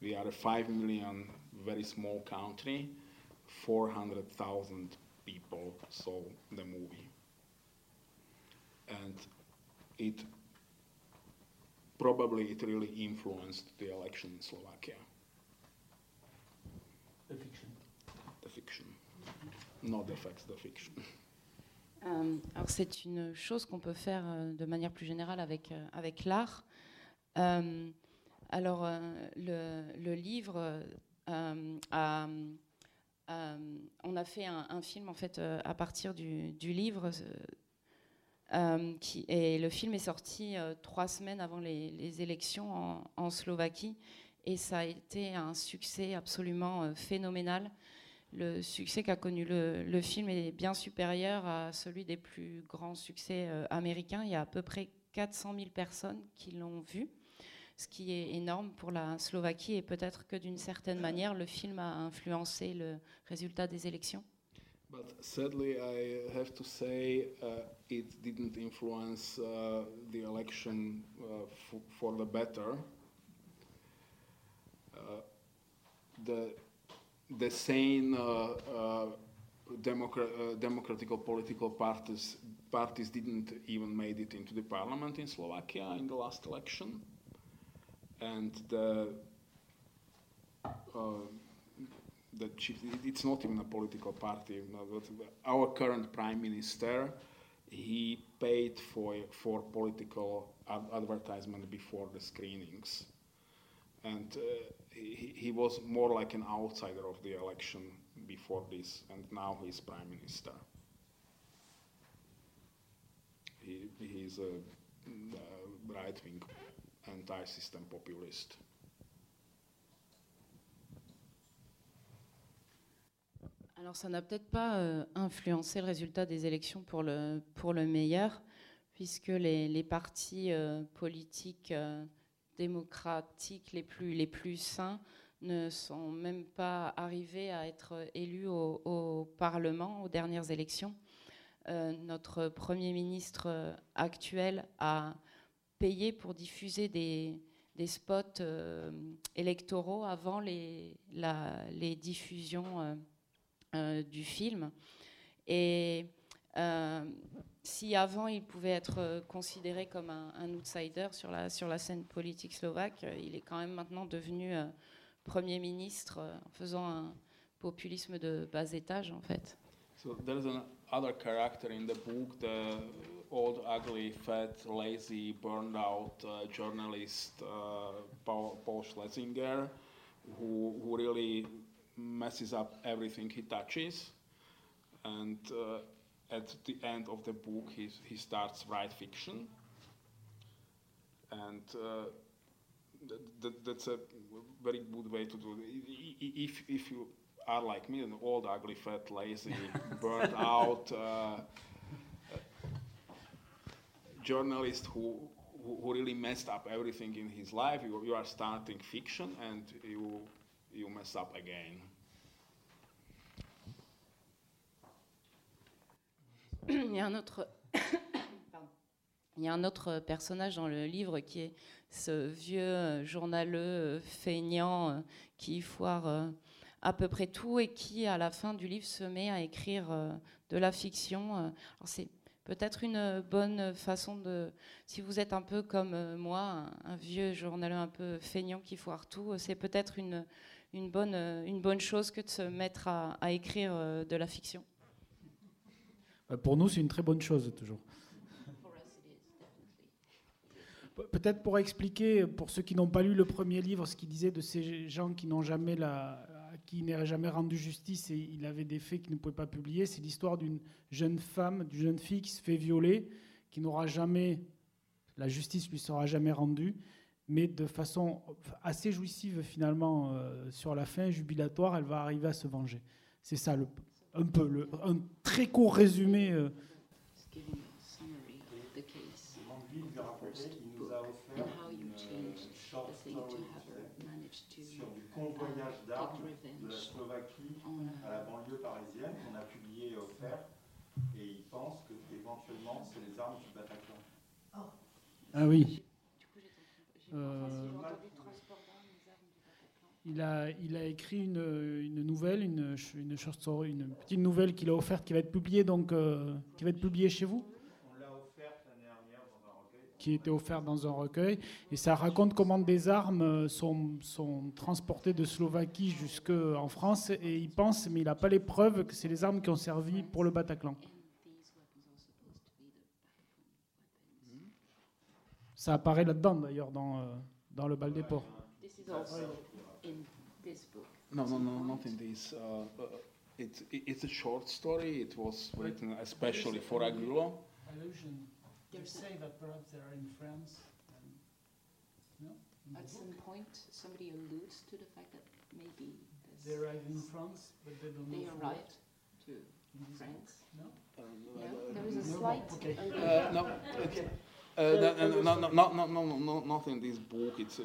[SPEAKER 4] We are a 5 million, very small country, 400,000 people saw the movie. And it probably it really influenced the election in Slovakia,
[SPEAKER 2] The fiction.
[SPEAKER 4] the fiction. Not the facts, the fiction. [LAUGHS]
[SPEAKER 5] Euh, alors c'est une chose qu'on peut faire euh, de manière plus générale avec, euh, avec l'art. Alors le, livre, on a fait un, film en fait à partir du, livre. et le film est sorti trois semaines avant les, élections en, Slovaquie et ça a été un succès absolument phénoménal. Le succès qu'a connu le, film est bien supérieur à celui des plus grands succès euh, américains. Il y a à peu près 400 000 personnes qui l'ont vu, ce qui est énorme pour la Slovaquie et peut-être que d'une certaine manière, le film a influencé le résultat des élections.
[SPEAKER 4] But sadly, I have to say uh, it didn't influence uh, the election uh, for the better. Uh, the same uh, uh, democra- uh, democratical political parties parties didn't even made it into the parliament in Slovakia in the last election, and the the it's not even a political party. Our current prime minister, he paid for for political ad- advertisement before the screenings, and he, he was more like an outsider of the election before this, and now he's prime minister. he's a, a right-wing anti-system populist.
[SPEAKER 5] Alors ça n'a peut-être pas euh, influencé le résultat des élections pour le, pour le meilleur, puisque les, les partis euh, politiques euh, démocratiques les plus, sains ne sont même pas arrivés à être élus au, Parlement aux dernières élections. Euh, notre Premier ministre actuel a payé pour diffuser des, spots euh, électoraux avant les, diffusions euh, du film. Et si avant il pouvait être euh, considéré comme un, un outsider sur la, sur la scène politique slovaque, euh, il est quand même maintenant devenu euh, Premier ministre euh, en faisant un populisme de bas étage en fait.
[SPEAKER 4] So there's another character in the book, the old, ugly, fat, lazy, burned out uh, journalist uh, Paul, Paul Schlesinger, who, who really messes up everything he touches. And uh, at the end of the book, he, he starts write fiction. And uh, th- th- that's a very good way to do it. If, if you are like me, an old, ugly, fat, lazy, [LAUGHS] burnt out uh, journalist who, who who really messed up everything in his life, you, you are starting fiction and you, you mess up again. [COUGHS] [COUGHS]
[SPEAKER 5] Il y a un autre. Personnage dans le livre qui est ce vieux euh, journaleux euh, feignant euh, qui foire à peu près tout et qui, à la fin du livre, se met à écrire de la fiction. c'est peut-être une bonne façon de, si vous êtes un peu comme moi, un, vieux journaleux un peu feignant qui foire tout, c'est peut-être une, bonne, une bonne chose que de se mettre à, écrire de la fiction.
[SPEAKER 2] Euh, Pour nous, c'est une très bonne chose, toujours. Peut-être pour expliquer, pour ceux qui n'ont pas lu le premier livre, ce qu'il disait de ces gens qui n'ont jamais la, qui n'est jamais rendu justice et il avait des faits qu'il ne pouvait pas publier, c'est l'histoire d'une jeune femme, d'une jeune fille qui se fait violer, qui n'aura jamais, la justice lui sera jamais rendue, mais de façon assez jouissive finalement euh, sur la fin, jubilatoire, elle va arriver à se venger. C'est ça, le, un peu le, un très court résumé. Euh.
[SPEAKER 6] sur du convoyage d'armes de la Slovaquie à la banlieue parisienne qu'on a publié et offert. Et ils pensent que éventuellement c'est les armes du Bataclan.
[SPEAKER 2] Ah.
[SPEAKER 5] ah oui. Ah
[SPEAKER 2] il a, écrit une, nouvelle, une, petite nouvelle qu'il a offerte, qui va être publiée donc, euh, qui va être publiée chez vous,
[SPEAKER 6] On l'a offerte l'année dernière dans un recueil.
[SPEAKER 2] qui était offerte dans un recueil, et ça raconte comment des armes sont, transportées de Slovaquie jusqu'en France, et il pense, mais il n'a pas les preuves que c'est les armes qui ont servi pour le Bataclan. Ça apparaît là-dedans d'ailleurs dans, euh, dans le bal des ports.
[SPEAKER 3] This in this book.
[SPEAKER 4] No, no, no, not in this. Uh, uh, it, it, it's a short story. It was written especially for Agulo.
[SPEAKER 3] There's say
[SPEAKER 2] that perhaps they are in France. No.
[SPEAKER 3] At some point, somebody alludes to the fact that maybe
[SPEAKER 2] They
[SPEAKER 3] this,
[SPEAKER 2] arrive in France, but they don't
[SPEAKER 3] they
[SPEAKER 2] know for
[SPEAKER 3] arrived to
[SPEAKER 2] what.
[SPEAKER 3] France.
[SPEAKER 4] Uh,
[SPEAKER 3] No, there was a
[SPEAKER 2] No,
[SPEAKER 3] slight.
[SPEAKER 2] okay.
[SPEAKER 4] Uh, no, it, no, no, no, no, no, no, no, not in this book. It's it,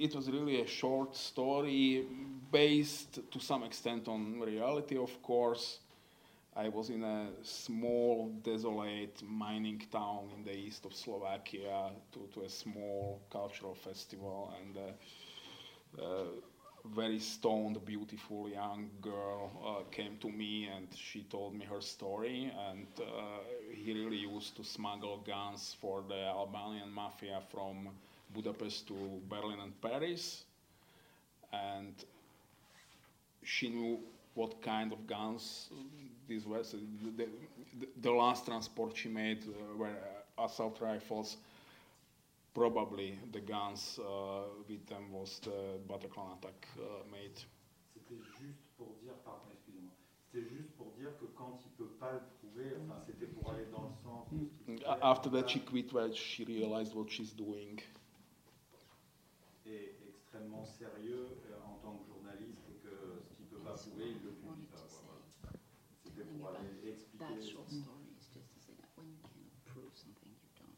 [SPEAKER 4] it was really a short story based to some extent on reality, of course. I was in a small, desolate mining town in the east of Slovakia to, to a small cultural festival, and uh, uh, very stoned, beautiful young girl uh, came to me and she told me her story. And uh, he really used to smuggle guns for the Albanian mafia from Budapest to Berlin and Paris. And she knew what kind of guns these were. So the, the, the last transport she made uh, were assault rifles. Probably the guns uh, with them was the Bataclan attack uh, made.
[SPEAKER 6] C'était juste pour dire, pardon, excusez-moi, c'était juste pour dire que quand il peut pas le prouver, enfin c'était pour aller dans le sens
[SPEAKER 4] A- After that, she quit when she realized what she's doing.
[SPEAKER 6] est extrêmement sérieux euh, en tant que journaliste et que ce qu'il ne peut pas prouver, il ne le publie pas. Voilà. C'était pour aller expliquer.
[SPEAKER 3] That short story is just to say that when you cannot prove something, you don't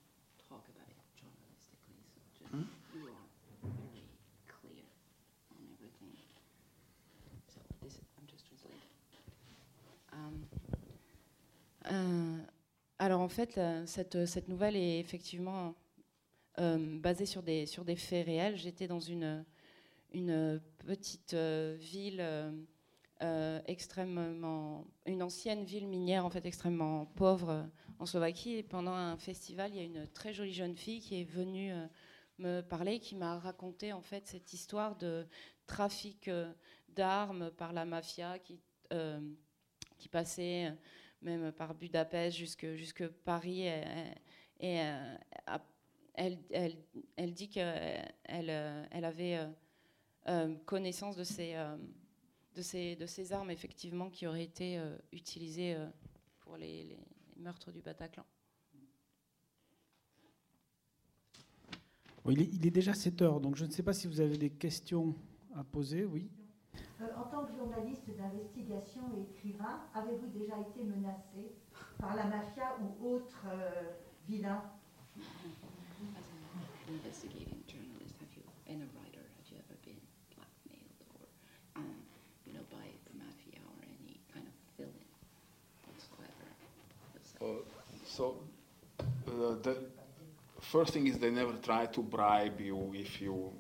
[SPEAKER 3] talk about it journalistically. So just
[SPEAKER 4] Hmm?
[SPEAKER 3] you are very clear on everything. So this I'm just translating.
[SPEAKER 5] Um, euh, alors en fait, la- cette, nouvelle est effectivement euh, basée sur des, sur faits réels. J'étais dans une, petite euh, ville euh, euh, extrêmement, une ancienne ville minière en fait extrêmement pauvre euh, en Slovaquie. Et pendant un festival, il y a une très jolie jeune fille qui est venue euh, me parler, qui m'a raconté en fait cette histoire de trafic euh, d'armes par la mafia qui euh, qui passait euh, même par Budapest jusque, jusque Paris. Et, euh, elle, dit qu'elle elle, elle avait euh, euh, connaissance de ces, euh, armes, effectivement, qui auraient été euh, utilisées euh, pour les, meurtres du Bataclan.
[SPEAKER 2] Bon, il, est, il est déjà 7 heures, donc je ne sais pas si vous avez des questions à poser. Oui.
[SPEAKER 7] Euh, en tant que journaliste d'investigation et écrivain, avez-vous déjà été menacé par la mafia ou autre euh, vilain?
[SPEAKER 3] As an investigating journalist, have you, and a writer, have you ever been blackmailed or, um, you know, by the mafia or any kind of villain whatsoever?
[SPEAKER 4] Uh, so uh, the first thing is they never try to bribe you if you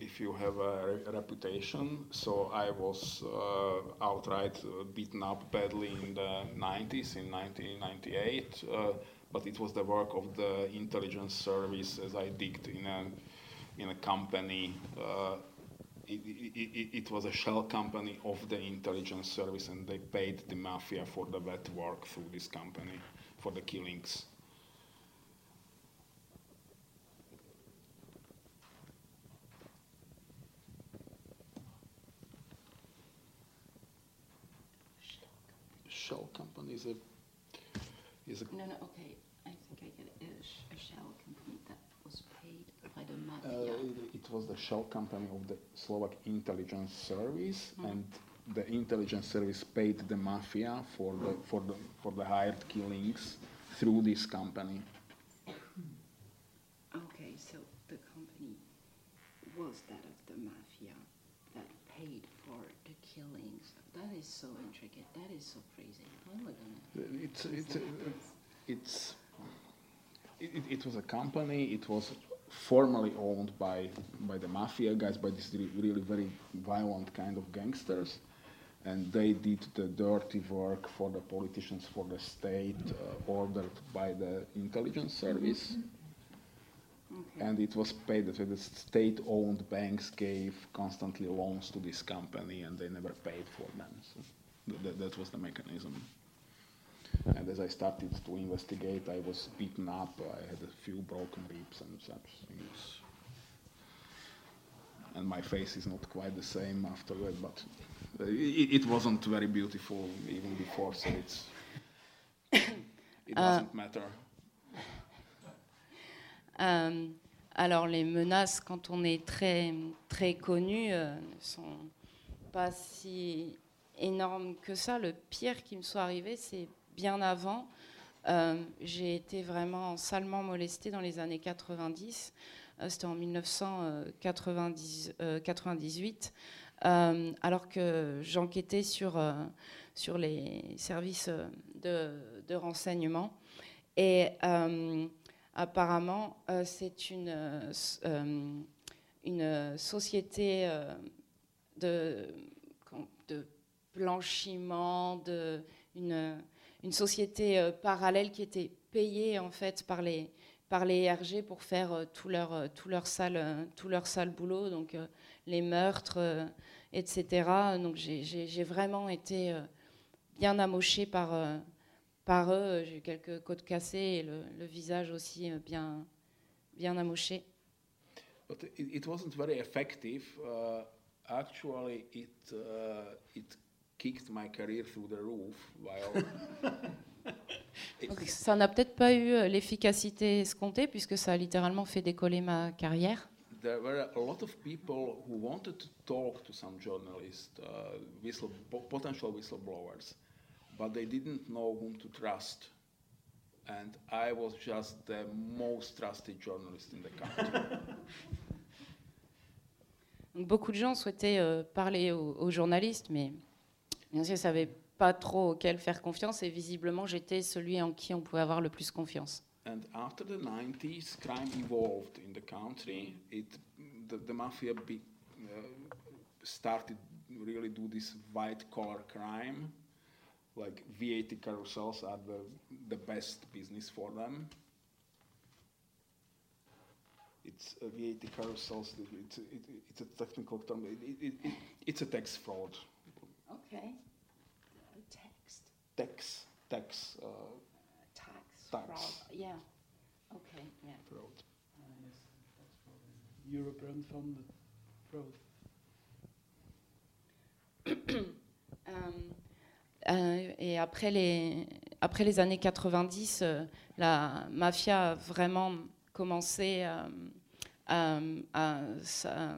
[SPEAKER 4] if you have a re- reputation. So I was uh, outright uh, beaten up badly in the 90s, in 1998. Uh, but it was the work of the intelligence service as I digged in a in a company. Uh, it, it, it, was a shell company of the intelligence service, and they paid the mafia for the wet work through this company for the killings. Shell company is a is a
[SPEAKER 3] No, no, okay, I think I get it. A, a shell company that was paid by the
[SPEAKER 4] Uh,
[SPEAKER 3] mafia.
[SPEAKER 4] it, it was the shell company of the Slovak intelligence service,
[SPEAKER 3] Mm.
[SPEAKER 4] and the intelligence service paid the mafia for the for the for the hired killings through this company.
[SPEAKER 3] Okay, so the company was that of the mafia that paid for the killings. That is so intricate. That is so crazy. How am I gonna?
[SPEAKER 4] It's it's it's it, it- was a company. It was formerly owned by by the mafia guys, by these re- really very violent kind of gangsters, and they did the dirty work for the politicians, for the state, uh, ordered by the intelligence service.
[SPEAKER 3] Okay.
[SPEAKER 4] And it was paid that. The state-owned banks gave constantly loans to this company, and they never paid for them. So th- th- that was the mechanism. And as I started to investigate, I was beaten up. I had a few broken ribs and such things. And my face is not quite the same afterward, but uh, it, it wasn't very beautiful even before, so it's it [COUGHS] doesn't matter.
[SPEAKER 5] Euh, alors les menaces, quand on est très, très connu, euh, ne sont pas si énormes que ça. Le pire qui me soit arrivé, c'est bien avant. Euh, J'ai été vraiment salement molestée dans les années 90. Euh, C'était en 1998. euh, alors que j'enquêtais sur, les services de, renseignement. Et apparemment, c'est une, une société de, blanchiment, une, société parallèle qui était payée en fait par les, par les RG pour faire euh, tout, leur, euh, tout, leur sale, euh, tout leur boulot, donc les meurtres, etc. Donc j'ai- vraiment été bien amochée par, par eux. J'ai eu quelques côtes cassées et le, le visage aussi euh, bien, bien amoché.
[SPEAKER 4] But it, it wasn't very effective. Uh, actually, it uh, it kicked my career through the roof. While [LAUGHS]
[SPEAKER 5] Donc, ça n'a peut-être pas eu euh, l'efficacité escomptée puisque ça a littéralement fait décoller ma carrière.
[SPEAKER 4] There were a lot of people who wanted to talk to some journalists, uh, whistle, po- potential whistleblowers, but they didn't know whom to trust. And I was just the most trusted journalist in the country. [LAUGHS]
[SPEAKER 5] Donc, beaucoup de gens souhaitaient euh, parler aux, aux journalistes, mais bien sûr, ne savaient pas trop auquel faire confiance et visiblement, j'étais celui en qui on pouvait avoir le plus confiance.
[SPEAKER 4] and after the 90s, crime evolved in the country. It, the, the mafia be, uh, started really do this white collar crime. Like VAT carousels are the, the best business for them. It's uh, VAT carousels. It's, it, it's a technical term. It, it, it, it's a tax fraud.
[SPEAKER 5] Okay. Text,
[SPEAKER 4] Tax tax uh,
[SPEAKER 5] tax,
[SPEAKER 4] Tax.
[SPEAKER 5] fraud. Yeah. Okay. Yeah.
[SPEAKER 4] fraud.
[SPEAKER 2] European funded fraud.
[SPEAKER 5] Euh, [COUGHS] et après les, après les années 90, euh, la mafia a vraiment commencé euh, à, à, à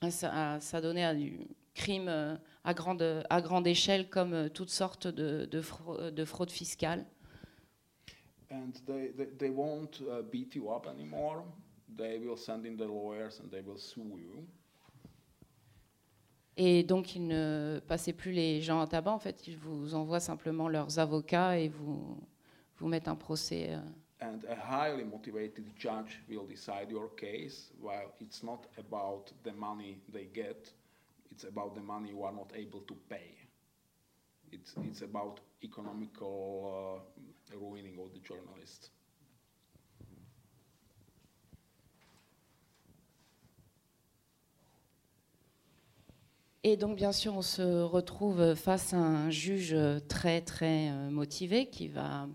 [SPEAKER 5] à s'adonner à du crime euh, à grande, à grande échelle comme euh, toutes sortes de, de, frau- de fraudes fiscales.
[SPEAKER 4] And they, they, they won't uh, beat you up anymore. They will send in their lawyers and they will sue you.
[SPEAKER 5] Et donc, ils ne passaient plus les gens à tabac. En fait, ils vous envoient simplement leurs avocats et vous, vous mettent un procès. euh,
[SPEAKER 4] And a highly motivated judge will decide your case. While it's not about the money they get, it's about the money you are not able to pay. It's, it's about economical uh, ruining of the journalists.
[SPEAKER 5] Et donc, bien sûr, on se retrouve face à un juge très, très euh, motivé qui va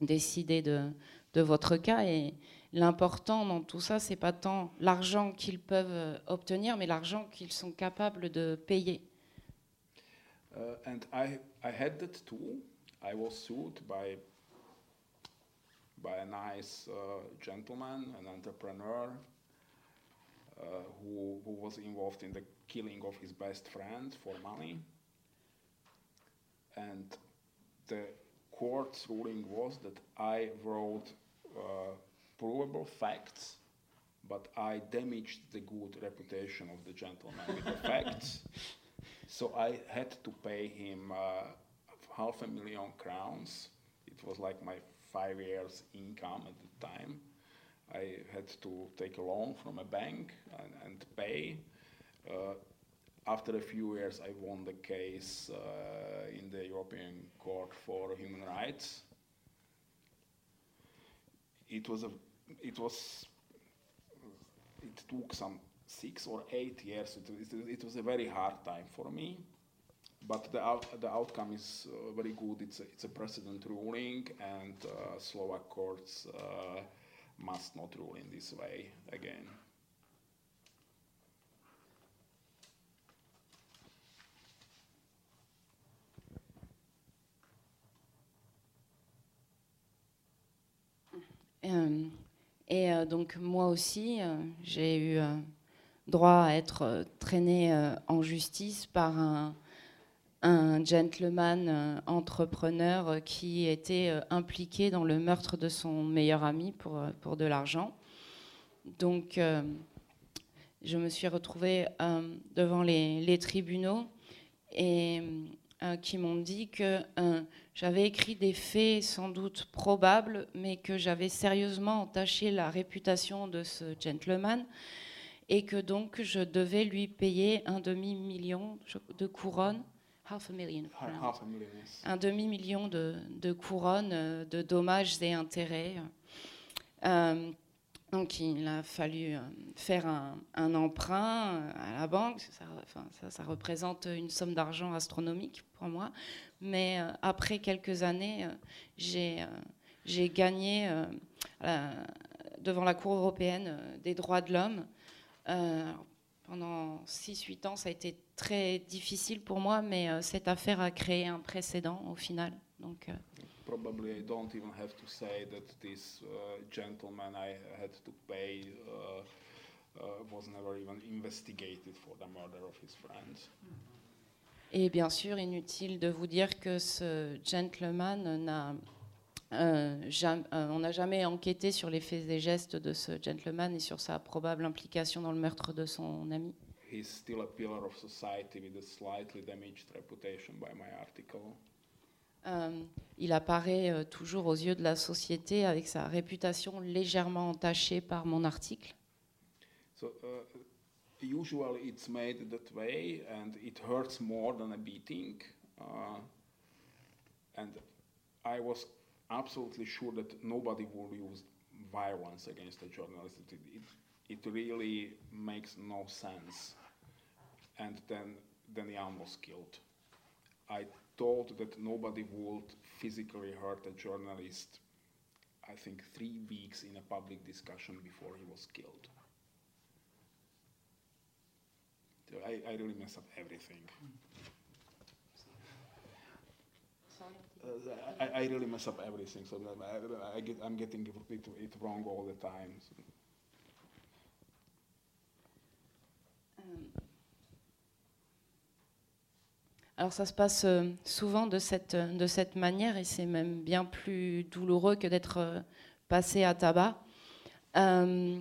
[SPEAKER 5] décider de, votre cas. Et l'important dans tout ça, c'est pas tant l'argent qu'ils peuvent obtenir, mais l'argent qu'ils sont capables de payer.
[SPEAKER 4] Uh, and I, I had that too. I was sued by, by uh, gentleman, an entrepreneur, uh, who, who was involved in killing of his best friend for money. And the court's ruling was that I wrote uh, provable facts, but I damaged the good reputation of the gentleman with the facts. [LAUGHS] So I had to pay him uh, half a million crowns. It was like my five years' income at the time. I had to take a loan from a bank and, and pay. Uh, after a few years, I won the case uh, in the European Court for Human Rights. It was a, it was, it took some six or eight years. It, it, it was a very hard time for me, but the out, the outcome is uh, very good. It's a, it's a precedent ruling, and uh, Slovak courts uh, must not rule in this way again.
[SPEAKER 5] Et euh, donc moi aussi, euh, j'ai eu euh, droit à être euh, traîné euh, en justice par un, gentleman euh, entrepreneur euh, qui était euh, impliqué dans le meurtre de son meilleur ami pour, euh, pour de l'argent. Donc euh, je me suis retrouvée euh, devant les, les tribunaux et euh, qui m'ont dit que euh, j'avais écrit des faits sans doute probables, mais que j'avais sérieusement entaché la réputation de ce gentleman et que donc je devais lui payer un demi-million de couronnes, half a million,
[SPEAKER 4] Ha-
[SPEAKER 5] crowns.
[SPEAKER 4] Half a million, yes.
[SPEAKER 5] un demi-million de, de couronnes euh, de dommages et intérêts. Euh, donc il a fallu euh, faire un, un emprunt euh, à la banque. Ça, enfin, ça, représente une somme d'argent astronomique pour moi. Mais euh, après quelques années, j'ai gagné devant la Cour européenne des droits de l'homme. Pendant 6-8 ans, ça a été très difficile pour moi, mais cette affaire a créé un précédent au final. Donc,
[SPEAKER 4] probably I don't even have to say that this uh, gentleman I had to pay uh, uh, was never even investigated for the murder of his friends.
[SPEAKER 5] Et bien sûr, inutile de vous dire que ce gentleman n'a euh, jam- euh, on n'a jamais enquêté sur les faits et gestes de ce gentleman et sur sa probable implication dans le meurtre de son ami.
[SPEAKER 4] He's still a pillar of society with a slightly damaged reputation by my article.
[SPEAKER 5] Euh, il apparaît euh, toujours aux yeux de la société avec sa réputation légèrement entachée par mon article.
[SPEAKER 4] So uh, usually it's made that way, and it hurts more than a beating. Uh, and I was absolutely sure that nobody would use violence against a journalist. It, it, it really makes no sense. And then, then Jan was killed. I thought that nobody would physically hurt a journalist. I think three weeks in a public discussion before he was killed. I, I really mess up everything. Uh, I, I really mess up everything, so I, I get, I'm getting it wrong all the time. So.
[SPEAKER 5] Alors ça se passe euh, souvent de cette, de cette manière et c'est même bien plus douloureux que d'être euh, passé à tabac. Euh,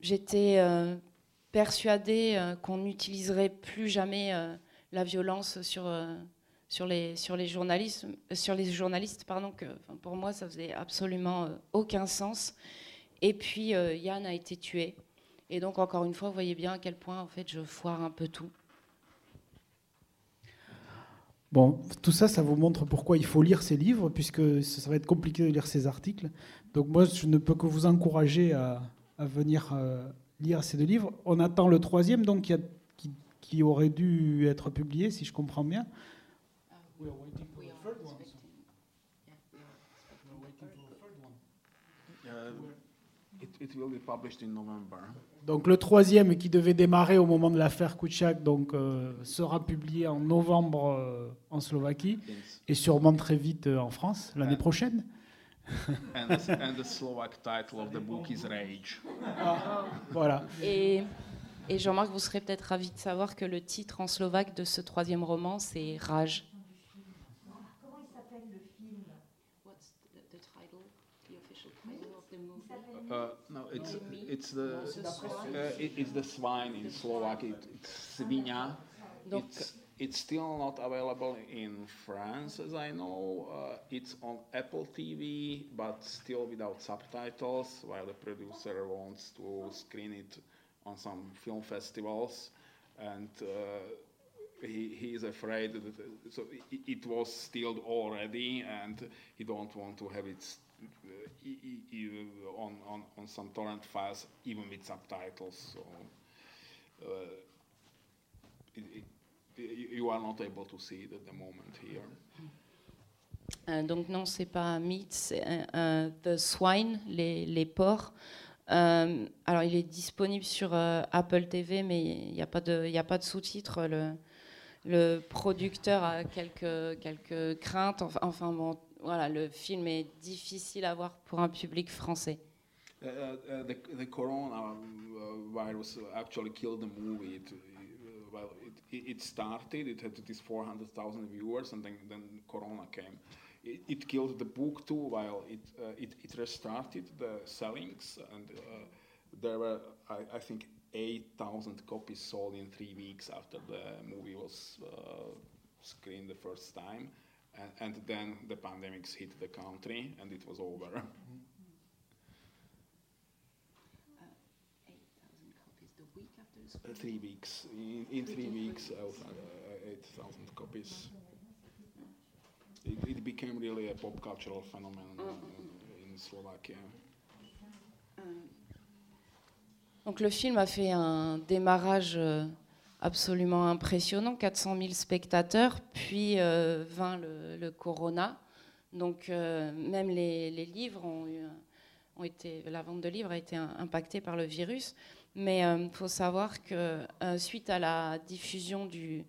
[SPEAKER 5] J'étais euh, persuadée euh, qu'on n'utiliserait plus jamais euh, la violence sur, euh, sur, les, sur, les journalistes, euh, sur les journalistes. Pardon, que, pour moi, ça faisait absolument euh, aucun sens. Et puis euh, Yann a été tué. Et donc, encore une fois, vous voyez bien à quel point en fait, je foire un peu tout.
[SPEAKER 2] Bon, tout ça, ça vous montre pourquoi il faut lire ces livres, puisque ça va être compliqué de lire ces articles. Donc moi, je ne peux que vous encourager à, à venir euh, lire ces deux livres. On attend le troisième, donc qui, a- qui- qui aurait dû être publié, si je comprends bien.
[SPEAKER 4] It, it will be published in November.
[SPEAKER 2] Donc le troisième qui devait démarrer au moment de l'affaire Kuciak donc, euh, sera publié en novembre euh, en Slovaquie
[SPEAKER 4] Yes.
[SPEAKER 2] et sûrement très vite euh, en France l'année prochaine.
[SPEAKER 4] and, the, and the Slovak title of the book is Rage. [LAUGHS]
[SPEAKER 2] Voilà.
[SPEAKER 5] Et, et Jean-Marc, vous serez peut-être ravi de savoir que le titre en slovaque de ce troisième roman, c'est Rage.
[SPEAKER 7] Comment il s'appelle le film?
[SPEAKER 3] What's the, the title, the official title of the movie?
[SPEAKER 4] It's it's the
[SPEAKER 3] swine.
[SPEAKER 4] uh, it, it's the swine in Slovak. It, it's svinia. It's it's still not available in France, as I know. Uh, it's on Apple TV, but still without subtitles, while the producer wants to screen it on some film festivals, and. Uh, he, he is afraid that so it, it was stilled already, and he don't want to have it on, on, on some torrent files, even with subtitles. So uh, it, it, you are not able to see it at the moment here.
[SPEAKER 5] Euh, donc non, c'est pas Meat, c'est euh, euh, The Swine, les, les porcs. Euh, alors il est disponible sur euh, Apple TV, mais il n'y a pas de, a pas de sous-titres. Le, le producteur a quelques, quelques craintes. Enfin, enfin, bon, le film est difficile à voir pour un public français.
[SPEAKER 4] Uh, uh, the, the corona uh, virus actually killed the movie. It, uh, well, it, it started, it had this 400,000 viewers, and then, then corona came. It, it killed the book too, while it, uh, it, it restarted the sellings, and uh, there were, I, I think, 8,000 copies sold in three weeks after the movie was uh, screened the first time. And, and then the pandemics hit the country, and it was over.
[SPEAKER 3] 8,000 copies the week after the
[SPEAKER 4] Uh, three weeks. In, in three weeks, uh, uh, 8,000 copies. It, it became really a pop cultural phenomenon in, in Slovakia.
[SPEAKER 5] Donc le film a fait un démarrage euh, absolument impressionnant, 400 000 spectateurs, puis euh, vint le, corona. Donc euh, même les, livres ont été, la vente de livres a été impactée par le virus. Mais il faut savoir que euh, suite à la diffusion du,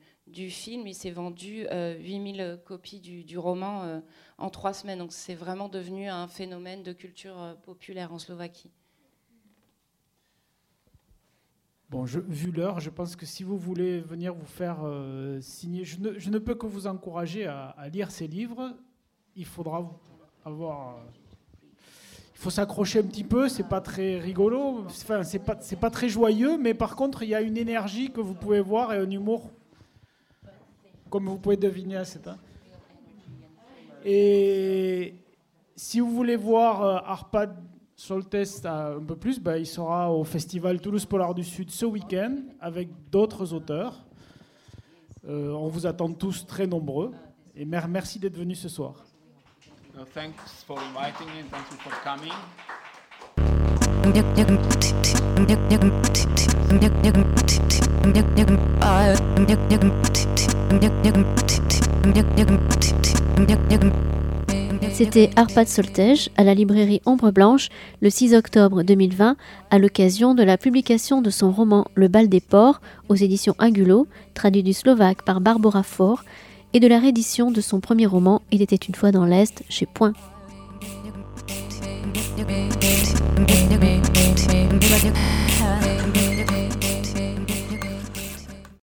[SPEAKER 5] film, il s'est vendu 8000 copies du roman en trois semaines. Donc c'est vraiment devenu un phénomène de culture populaire en Slovaquie.
[SPEAKER 2] Bon, vu l'heure, je pense que si vous voulez venir vous faire euh, signer, je ne, peux que vous encourager à, lire ces livres. Il faudra avoir. Euh, il faut s'accrocher un petit peu, c'est pas très rigolo, enfin, c'est pas, pas très joyeux, mais par contre, il y a une énergie que vous pouvez voir et un humour, comme vous pouvez deviner à cet temps. Et si vous voulez voir euh, Arpad Soltest un peu plus, bah, il sera au festival Toulouse Polar du Sud ce week-end avec d'autres auteurs. Euh, on vous attend tous très nombreux et merci d'être venus ce soir.
[SPEAKER 4] Uh, thanks for inviting me and thank you for coming.
[SPEAKER 1] C'était Arpad Soltège à la librairie Ombre Blanche le 6 octobre 2020 à l'occasion de la publication de son roman Le bal des porcs aux éditions Agulo, traduit du slovaque par Barbara Faure, et de la réédition de son premier roman Il était une fois dans l'Est chez Point.